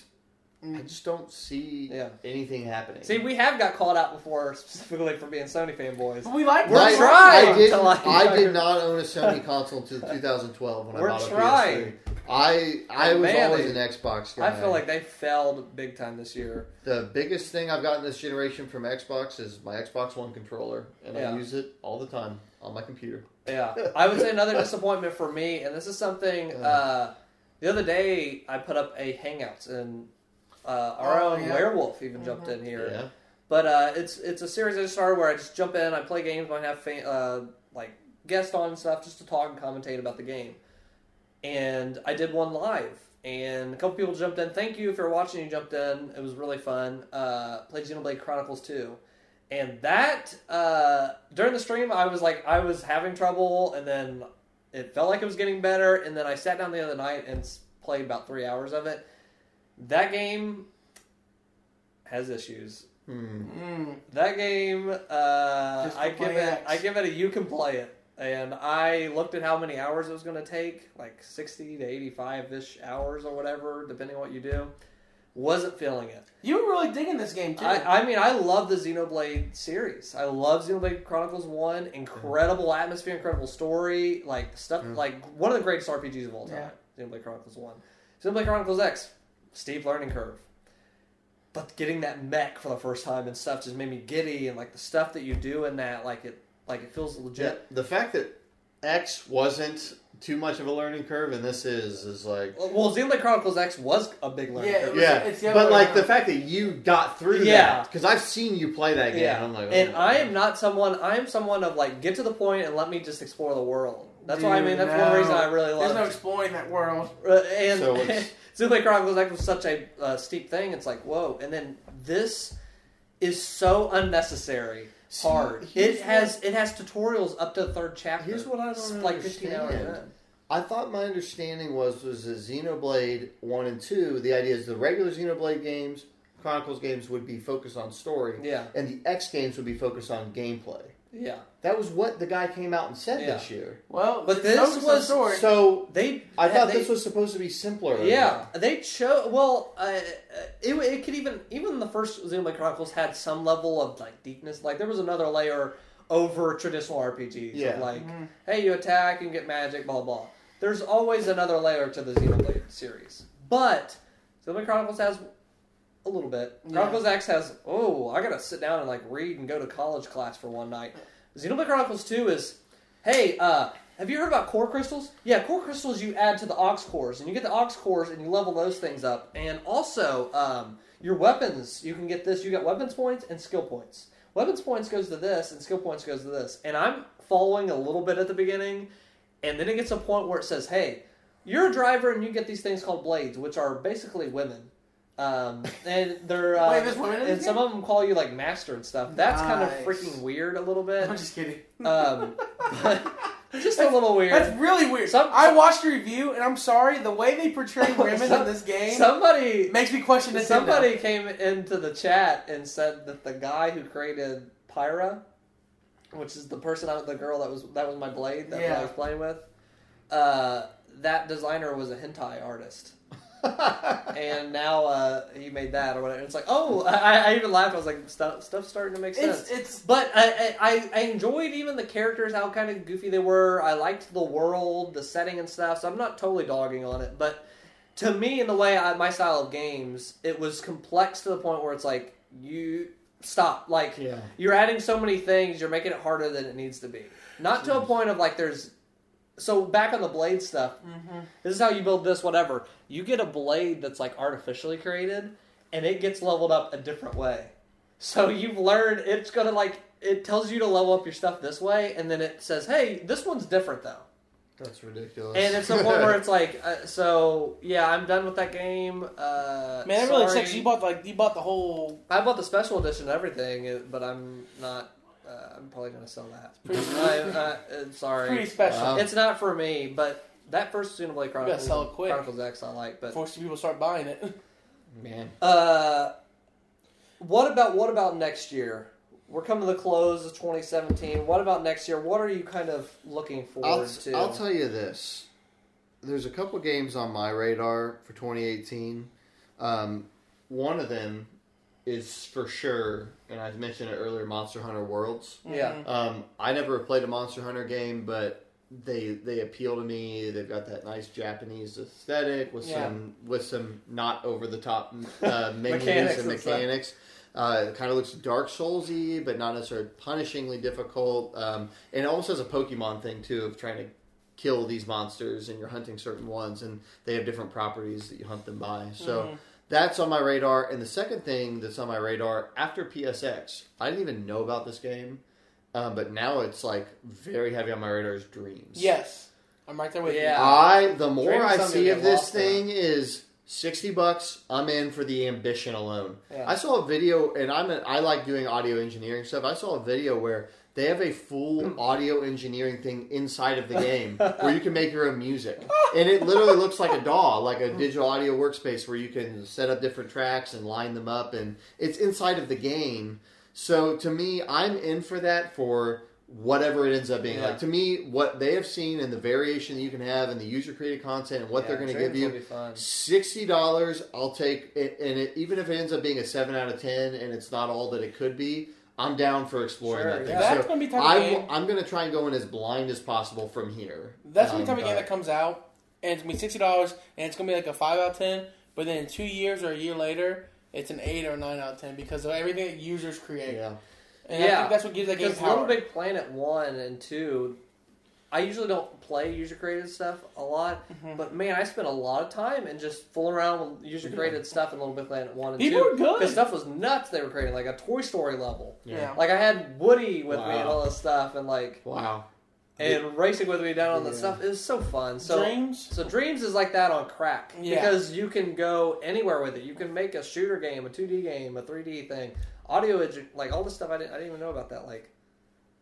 I Mm. just don't see Yeah. anything happening. See, we have got called out before specifically for being Sony fanboys. But we like We're I, Microsoft. trying I did. to like- I did not own a Sony console until 2012 when We're I bought a. PS3. I I was Man, always they- an Xbox guy. I feel like they failed big time this year. the biggest thing I've gotten this generation from Xbox is my Xbox One controller, and Yeah. I use it all the time on my computer. Yeah, I would say another disappointment for me, and this is something. Uh, the other day, I put up a Hangouts, and uh, our Oh, own yeah. Werewolf even jumped Mhm. in here. Yeah. But uh, it's it's a series I just started where I just jump in, I play games, I have fa- uh, like guests on and stuff just to talk and commentate about the game. And I did one live, and a couple people jumped in. Thank you if you're watching. You jumped in. It was really fun. Uh, played Xenoblade Chronicles 2. And that uh, during the stream, I was like, I was having trouble, and then it felt like it was getting better. And then I sat down the other night and played about three hours of it. That game has issues. Mm. That game, uh, I give it, X. I give it a you can play it, and I looked at how many hours it was going to take, like sixty to eighty-five ish hours or whatever, depending on what you do. Wasn't feeling it. You were really digging this game too. I, I mean, I love the Xenoblade series. I love Xenoblade Chronicles One. Incredible atmosphere, incredible story, like stuff, Mm. like one of the greatest RPGs of all time. Xenoblade Chronicles One, Xenoblade Chronicles X, steep learning curve. But getting that mech for the first time and stuff just made me giddy, and like the stuff that you do in that, like it, like it feels Yeah, legit. the fact that X wasn't too much of a learning curve, and this is is like Well, Xenoblade Chronicles X was a big learning Yeah, curve. was- yeah, it's the other but like around. the fact that you got through Yeah. that because I've seen you play that game. Yeah, I'm like, oh and I am not someone. I am someone of like get to the point and let me just explore the world. That's why I mean. Dude, That's one reason I really love. There's no exploring that world. Uh, and So Xenoblade Chronicles X was such a uh, steep thing. It's like whoa, and then this is so unnecessary. See, Hard. here's It has it has tutorials up to the third chapter. Here's what I don't like understand. I thought my understanding was was that Xenoblade One and Two. The idea is the regular Xenoblade games, Chronicles games would be focused on story, Yeah, and the X games would be focused on gameplay. Yeah. That was what the guy came out and said Yeah. this year. Well, But this focused on was- story. So They. I thought they- this was supposed to be simpler. Yeah, they chose. Well, uh, it, it could even even the first Xenoblade Chronicles had some level of like deepness. Like there was another layer over traditional RPGs. Yeah. Of like, Mhm. hey, you attack and get magic, blah blah. There's always another layer to the Xenoblade series, but Xenoblade Chronicles has a little bit. Yeah. Chronicles X has. Oh, I gotta sit down and like read and go to college class for one night. Xenoblade Chronicles Two is, hey, uh, have you heard about core crystals? Yeah, core crystals you add to the aux cores, and you get the aux cores and you level those things up. And also, um, your weapons, you can get this. You get weapons points and skill points. Weapons points goes to this, and skill points goes to this. And I'm following a little bit at the beginning, and then it gets a point where it says, hey, you're a driver and you get these things called blades, which are basically women. Um, and they're uh, Wait, there's women in and this some game? of them call you like master and stuff. That's kind of Nice. freaking weird a little bit. I'm just kidding. Um, but just a little weird. That's really weird. Some- I watched the review, and I'm sorry, the way they portray women Some- in this game Somebody, makes me question Nintendo. somebody came into the chat and said that the guy who created Pyra, which is the person, I, the girl that was that was my blade that I Yeah. was playing with, uh, that designer was a hentai artist. And now uh, he made that or whatever. It's like, oh, I, I even laughed. I was like, stuff, stuff's starting to make sense. It's it's But I, I, I enjoyed even the characters, how kind of goofy they were. I liked the world, the setting and stuff. So I'm not totally dogging on it. But to me, in the way I, my style of games, it was complex to the point where it's like you stop. Like Yeah. you're adding so many things, you're making it harder than it needs to be. Not to a point of like there's. So back on the blade stuff, this is how you build this. Whatever you get a blade that's like artificially created, and it gets leveled up a different way. So you've learned it's gonna like it tells you to level up your stuff this way, and then it says, "Hey, this one's different though." That's ridiculous. And it's the one where it's like, uh, so yeah, I'm done with that game. Uh, man, it really sorry. sucks. You bought like you bought the whole. I bought the special edition and everything, uh, but I'm not. Uh, I'm probably gonna sell that. Pretty- I, uh, uh, sorry, Pretty special. Wow. it's not for me. But that first Xenoblade Chronicles, sell it quick. Chronicles X, I like. But Forced people to start buying it. man, uh, what about what about next year? We're coming to the close of 2017. What about next year? What are you kind of looking forward I'll, to? I'll tell you this. There's a couple games on my radar for 2018. Um, one of them is for sure, and I mentioned it earlier, Monster Hunter Worlds. Yeah. Mhm. Um, I never played a Monster Hunter game, but they they appeal to me. They've got that nice Japanese aesthetic with Yeah. some with some not over the top uh, menus Mechanics and and stuff. mechanics. Uh, it kind of looks Dark Soulsy, but not necessarily punishingly difficult. Um, and it almost has a Pokemon thing too of trying to kill these monsters, and you're hunting certain ones, and they have different properties that you hunt them by. So. That's on my radar. And the second thing that's on my radar after PSX, I didn't even know about this game, um, but now it's like very heavy on my radar is Dreams. Yes, I'm right there with Yeah. I the more Dreams I see to of this lost in. thing is sixty bucks. I'm in for the ambition alone. Yeah. I saw a video, and I'm a, I like doing audio engineering stuff. I saw a video where they have a full audio engineering thing inside of the game where you can make your own music, and it literally looks like a DAW, like a digital audio workspace where you can set up different tracks and line them up, and it's inside of the game. So to me, I'm in for that for whatever it ends up being. Yeah. Like to me, what they have seen and the variation that you can have and the user created content and what they're going to give you. Sixty dollars, I'll take it, and it, even if it ends up being a seven out of ten, and it's not all that it could be, I'm down for exploring Sure, that thing. yeah. That's So gonna be the type of I'm going to try and go in as blind as possible from here. That's the Um, type of game that comes out, and it's gonna be sixty dollars, and it's gonna be like a five out of ten. But then in two years or a year later, it's an eight or nine out of ten because of everything that users create. Yeah, And I Yeah. think that's what gives that game power. Little Big Planet one and two, I usually don't play user created stuff a lot, Mhm. but man, I spent a lot of time and just fooling around with user created stuff in Little Big Planet one and People two. were good. Because stuff was nuts. They were creating like a Toy Story level. yeah. Like I had Woody with me and all this stuff, and like wow. and racing with me down on the Yeah. stuff. is so fun. So Dreams. so Dreams is like that on crack Yeah. because you can go anywhere with it. You can make a shooter game, a 2D game, a 3D thing, audio, edu- like all this stuff. I didn't, I didn't even know about that. Like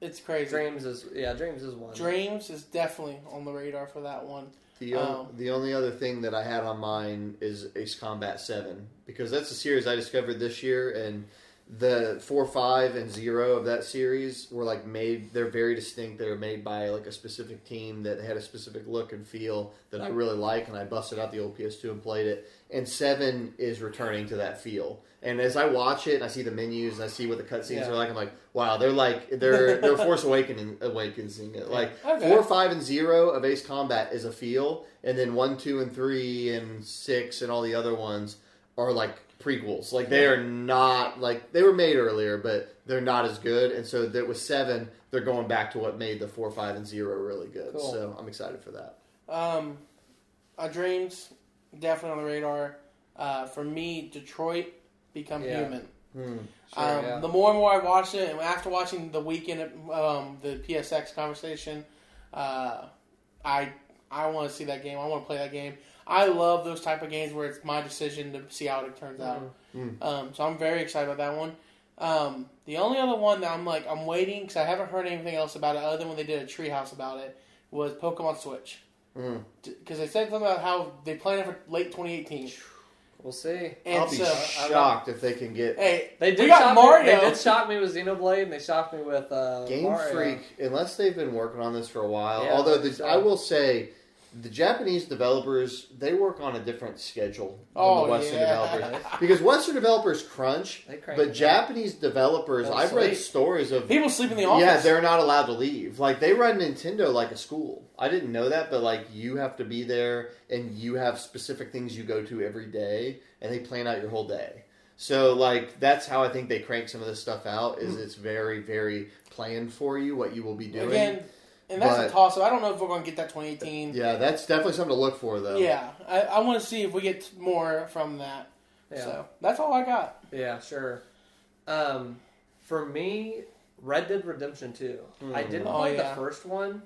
It's crazy. Dreams is yeah, Dreams is one. Dreams is definitely on the radar for that one. The, on- Oh. Um, the only other thing that I had on mine is Ace Combat 7 because that's a series I discovered this year and the 4 5 and 0 of that series were like made they're very distinct. They were made by like a specific team that had a specific look and feel that I really like and I busted out the old PS2 and played it. And 7 is returning to that feel. And as I watch it and I see the menus and I see what the cutscenes Yeah. are like I'm like wow they're like they're they're Force Awakening awakening. It like Okay. four, five, and zero of Ace Combat is a feel, and then one, two, and three, and six, and all the other ones are like prequels. Like they are not like they were made earlier, but they're not as good. And so that with seven, they're going back to what made the four, five, and zero really good. Cool. So I'm excited for that. Um, uh, Dreams definitely on the radar. Uh, for me, Detroit become Yeah. human. Hmm. Sure, um, yeah. The more and more I watch it, and after watching the weekend, um, the PSX conversation, uh, I I want to see that game. I want to play that game. I love those type of games where it's my decision to see how it turns out. Mhm. Um, so I'm very excited about that one. Um, the only other one that I'm like I'm waiting because I haven't heard anything else about it other than when they did a treehouse about it was Pokemon Switch Mm. because they said something about how they plan it for late 2018. We'll see. And I'll be so, shocked if they can get hey, They did got shock Mario. Me, they did shock me with Xenoblade, and they shocked me with uh, Game Mario. Freak, unless they've been working on this for a while. Yeah, although the, so- I will say, the Japanese developers they work on a different schedule than Oh, the Western yeah. developers because Western developers crunch, but. Japanese developers Don't I've read stories of People sleep in the office. yeah they're not allowed to leave like they run Nintendo like a school. I didn't know that, but like you have to be there and you have specific things you go to every day, and they plan out your whole day. So like that's how I think they crank some of this stuff out. Is hmm. it's very very planned for you what you will be doing. Again, and that's a But- toss up. I don't know if we're going to get that 2018. Yeah, that's definitely something to look for, though. Yeah, I, I want to see if we get more from that. Yeah. So that's all I got. Yeah, sure. Um, for me, Red Dead Redemption 2. I didn't Oh, play yeah. the first one,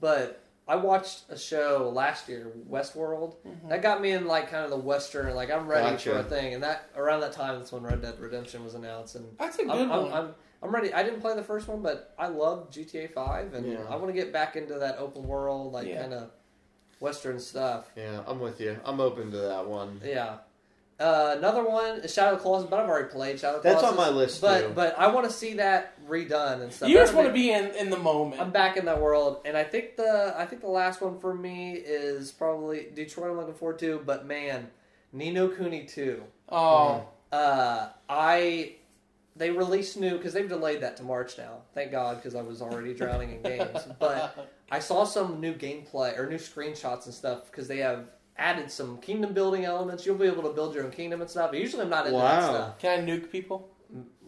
but I watched a show last year, Westworld. That got me in like kind of the western, like I'm ready Gotcha. for a thing. And that around that time, that's when Red Dead Redemption was announced. And That's a good I'm, I'm, one. I'm, I'm ready. I didn't play the first one, but I love GTA 5, and Yeah. I want to get back into that open world, like Yeah. kind of western stuff. Yeah, I'm with you. I'm open to that one. Yeah. Uh, another one is Shadow of the Colossus, but I've already played Shadow of the That's on my list, but too. but I want to see that redone and stuff. you just want to be in, in the moment. I'm back in that world, and I think the I think the last one for me is probably Detroit. I'm looking forward to, but man, Ni no Kuni two. oh, Uh, I they released new because they've delayed that to March now. Thank God, because I was already drowning in games. But I saw some new gameplay or new screenshots and stuff because they have added some kingdom building elements. You'll be able to build your own kingdom and stuff. Usually, I'm not into that stuff. can I nuke people?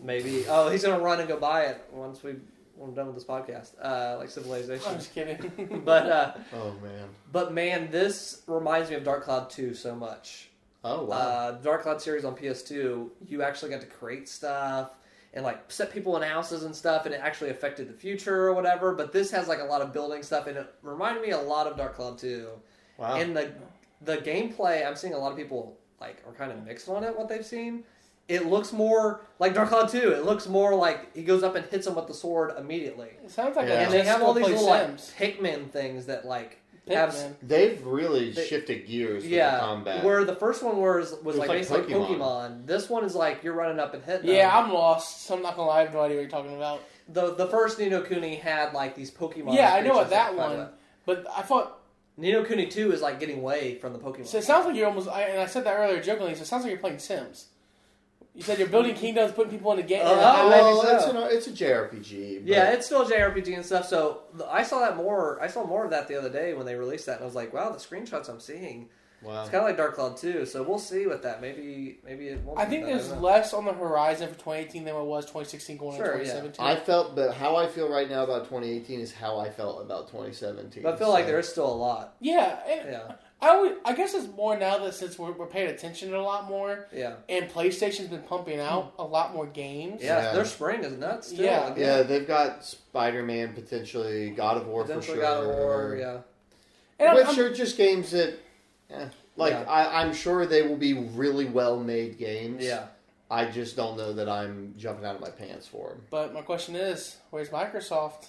Maybe. Oh, he's gonna run and go buy it once we when we're done with this podcast, uh, like Civilization. I'm just kidding. but uh, Oh man. but man, this reminds me of Dark Cloud 2 so much. Oh wow. Uh, the Dark Cloud series on PS2, you actually got to create stuff and like set people in houses and stuff, and it actually affected the future or whatever. But this has like a lot of building stuff, and it reminded me a lot of Dark Cloud 2. wow. And the the gameplay, I'm seeing a lot of people like are kind of mixed on it. What they've seen, it looks more like Dark Cloud 2. It looks more like he goes up and hits him with the sword immediately. it sounds like Yeah. I And they have all these play little like Sims. Pikmin things that like have Pikmin. They've really They- shifted gears with yeah, the combat. where the first one was was was like, like basically Pokemon. Pokemon. This one is like you're running up and hitting. Yeah, them. I'm lost. So I'm not gonna lie. I have no idea what you're talking about. the the first Ni no Kuni had like these Pokemon. Yeah, I know what creatures that fight one. with. But I thought Ni no Kuni two is like getting away from the Pokemon. so it sounds like you're almost. I, and I said that earlier jokingly. So it sounds like you're playing Sims. You said you're building kingdoms, putting people in the game. Uh, in a house. well, maybe it's, an, it's a JRPG. But yeah, it's still a JRPG and stuff. So I saw that more. I saw more of that the other day when they released that, and I was like, wow, the screenshots I'm seeing. wow. It's kind of like Dark Cloud 2, so we'll see with that. Maybe maybe it won't. I be think that, there's don't less on the horizon for 2018 than what was 2016 going Sure, into yeah. 2017. I felt, but how I feel right now about 2018 is how I felt about 2017. But I feel like there is still a lot. yeah, and Yeah, I would. I guess it's more now that since we're, we're paying attention a lot more, yeah, and PlayStation's been pumping out a lot more games. yeah. Yeah. Their spring is nuts. Still. Yeah. Like, Yeah, they've got Spider-Man potentially, God of War Potentially for sure. God of War. Yeah, and I'm, Which I'm- are just games that, eh, like Yeah. I, I'm sure they will be really well-made games. yeah. I just don't know that I'm jumping out of my pants for them. but my question is, where's Microsoft?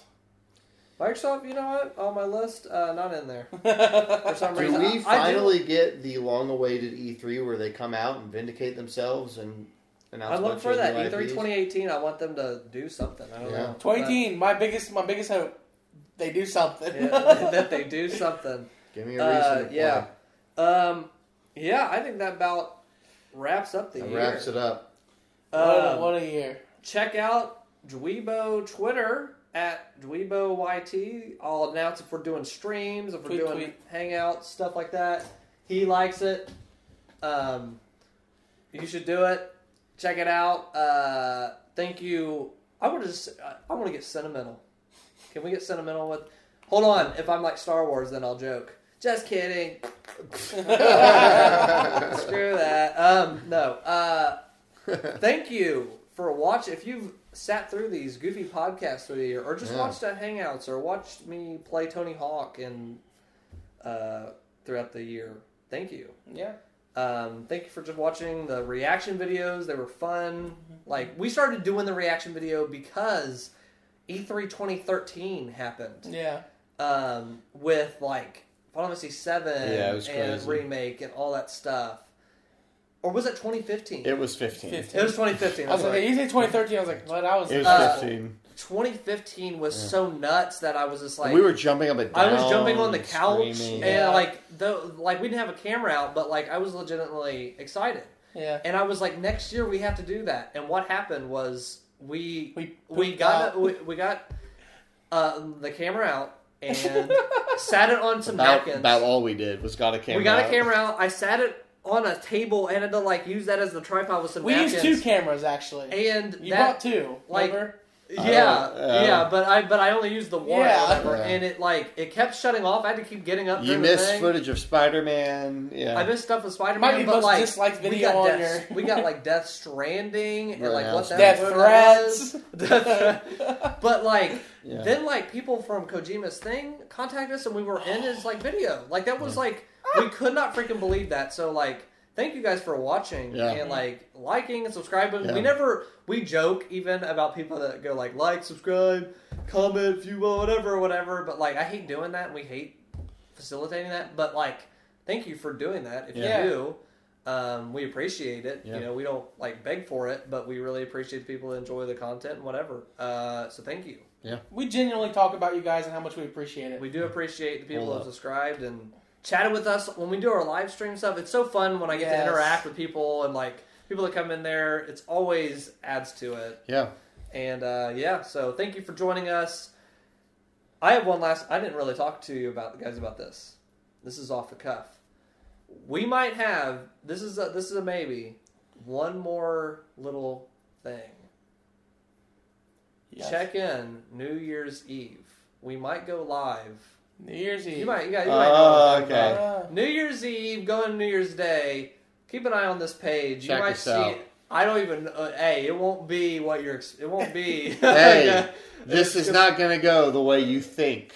Microsoft, you know what? On my list, uh, not in there for some Do reason. we I- I do- finally get the long-awaited E3 where they come out and vindicate themselves and announce? I a look bunch for of that new E3 IPs? 2018. I want them to do something. I don't Yeah. know. 2018, my biggest, my biggest hope. They do something. But- yeah, that they do something. Give me a reason. Uh, to play. yeah. Um, yeah, I think that about wraps up the That year. wraps it up. what, a, Um, what a year! check out Dweebo Twitter at Dweebo YT. I'll announce if we're doing streams, if we're Tweet, doing tweet. hangouts, stuff like that. He likes it. Um, you should do it. Check it out. Uh, thank you. I want to just. I want to get sentimental. Can we get sentimental with? Hold on. If I'm like Star Wars, then I'll joke. Just kidding. Screw that. Um, no. Uh, thank you for watching. If you've sat through these goofy podcasts through the year, or just Yeah. watched at Hangouts, or watched me play Tony Hawk and uh, throughout the year, thank you. Yeah, Um, thank you for just watching the reaction videos. They were fun. Like we started doing the reaction video because E E3 2013 happened yeah. um, with like Final Fantasy Seven Yeah, it was and crazy. remake and all that stuff. Or was it 2015? It was 15. 15. It was 2015. I was I'm like, sorry. you say 2013. I was like, what? I was. It was Uh, 15. 2015 was so nuts that I was just like we were jumping up and down. I was jumping on the couch screaming. and Yeah. like the like we didn't have a camera out, but like I was legitimately excited. Yeah. And I was like, next year we have to do that. And what happened was we We we got out. we, we got uh, the camera out and sat it on some about, napkins. about all we did was got a camera. we got a camera out. I sat it on a table and had to like use that as the tripod with some We napkins. used two cameras actually. and You that brought two. like- remember? yeah, yeah. yeah, but I but I only used the one, Yeah. whatever, Yeah. and it like it kept shutting off. I had to keep getting up. You during the missed thing. footage of Spider Man. Yeah. I missed stuff with Spider Man. be but most like disliked we got on Death, your- we got like Death Stranding and Right like now, what that Death what threats. that but like Yeah. then like people from Kojima's thing contacted us and we were in his like video. Like that was like we could not freaking believe that. So like thank you guys for watching Yeah. and like liking and subscribing. Yeah. We never we joke even about people that go like like, subscribe, comment if you will, whatever, whatever. But like I hate doing that and we hate facilitating that. But like thank you for doing that if Yeah. you do. Um, we appreciate it. Yeah. You know, we don't like beg for it, but we really appreciate the people that enjoy the content and whatever. Uh, so thank you. Yeah. We genuinely talk about you guys and how much we appreciate it. We do appreciate the people Hold who have subscribed and chatted with us when we do our live stream stuff. It's so fun when I get Yes. to interact with people and like people that come in there. It's always adds to it. yeah. And uh, yeah, so thank you for joining us. I have one last. I didn't really talk to you about the guys about this. This is off the cuff. We might have this is a, this is a maybe one more little thing. Yes. Check in New Year's Eve. We might go live. New Year's Eve. You might, you, got, you might know. Oh, what okay. about. Uh, New Year's Eve, going to New Year's Day. Keep an eye on this page. Check you might us see. out. I don't even. Uh, hey, it won't be what you're. ex- It won't be. Hey, This It's is gonna- not going to go the way you think.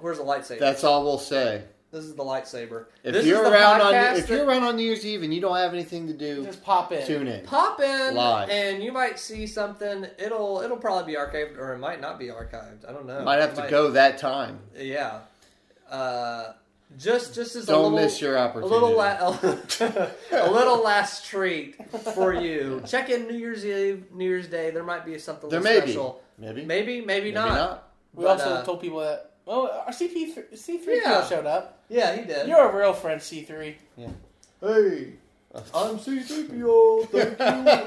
Where's the lightsaber? That's all we'll say. This is the lightsaber. If this you're is the around on if that- you're around on New Year's Eve and you don't have anything to do, just pop in. tune in. pop in Live. and you might see something. It'll it'll probably be archived or it might not be archived. I don't know. Might have It to go that time. Yeah. Uh, just just as a Don't little, miss your opportunity. a little la- a little last treat for you. Check in New Year's Eve, New Year's Day. There might be something There little may be. special. Maybe. Maybe, maybe, not. We But, also uh, told people that. Oh, our CP C3 Yeah. showed up. Yeah, he did. You're a real friend, C3. Yeah. Hey, I'm C3PO. Thank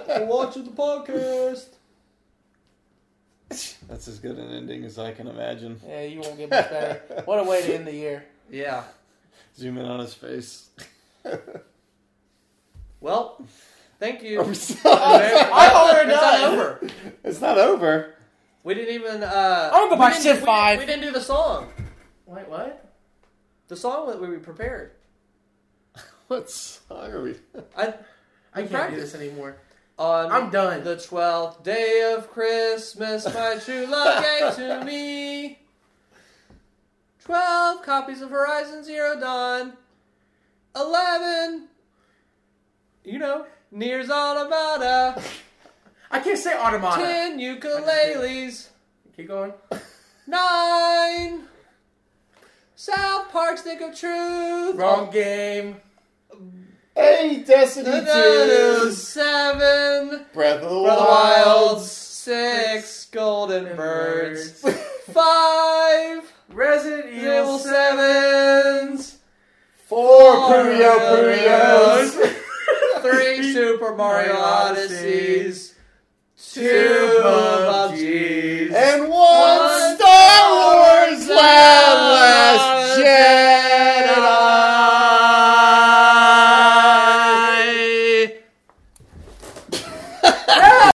you for watching the podcast. That's as good an ending as I can imagine. Yeah, you won't get much better. what a way to end the year. Yeah. Zoom in on his face. Well, thank you. I'm sorry. I thought we were It's not over. It's not over. We didn't even. Uh, I'm gonna go we buy didn't- Civ we- 5. We, didn't do the song. Wait, what? The song that we prepared. What song are we? I I We can't do this anymore. on I'm done. the twelfth day of Christmas, my true love gave to me twelve copies of Horizon Zero Dawn, eleven, you know, Nears Automata, I can't say Automata. ten ukuleles, Keep going. nine South Park Stick of Truth, Wrong game. Hey, Destiny Da-da-da, 2! seven. Breath of the For the Wild! Wild, six golden And birds, birds. five Resident Evil Evil 7. sevens, Four Four Puyo Puyos. Puyos! three Super Mario Mario Odysseys, two of Jesus and one.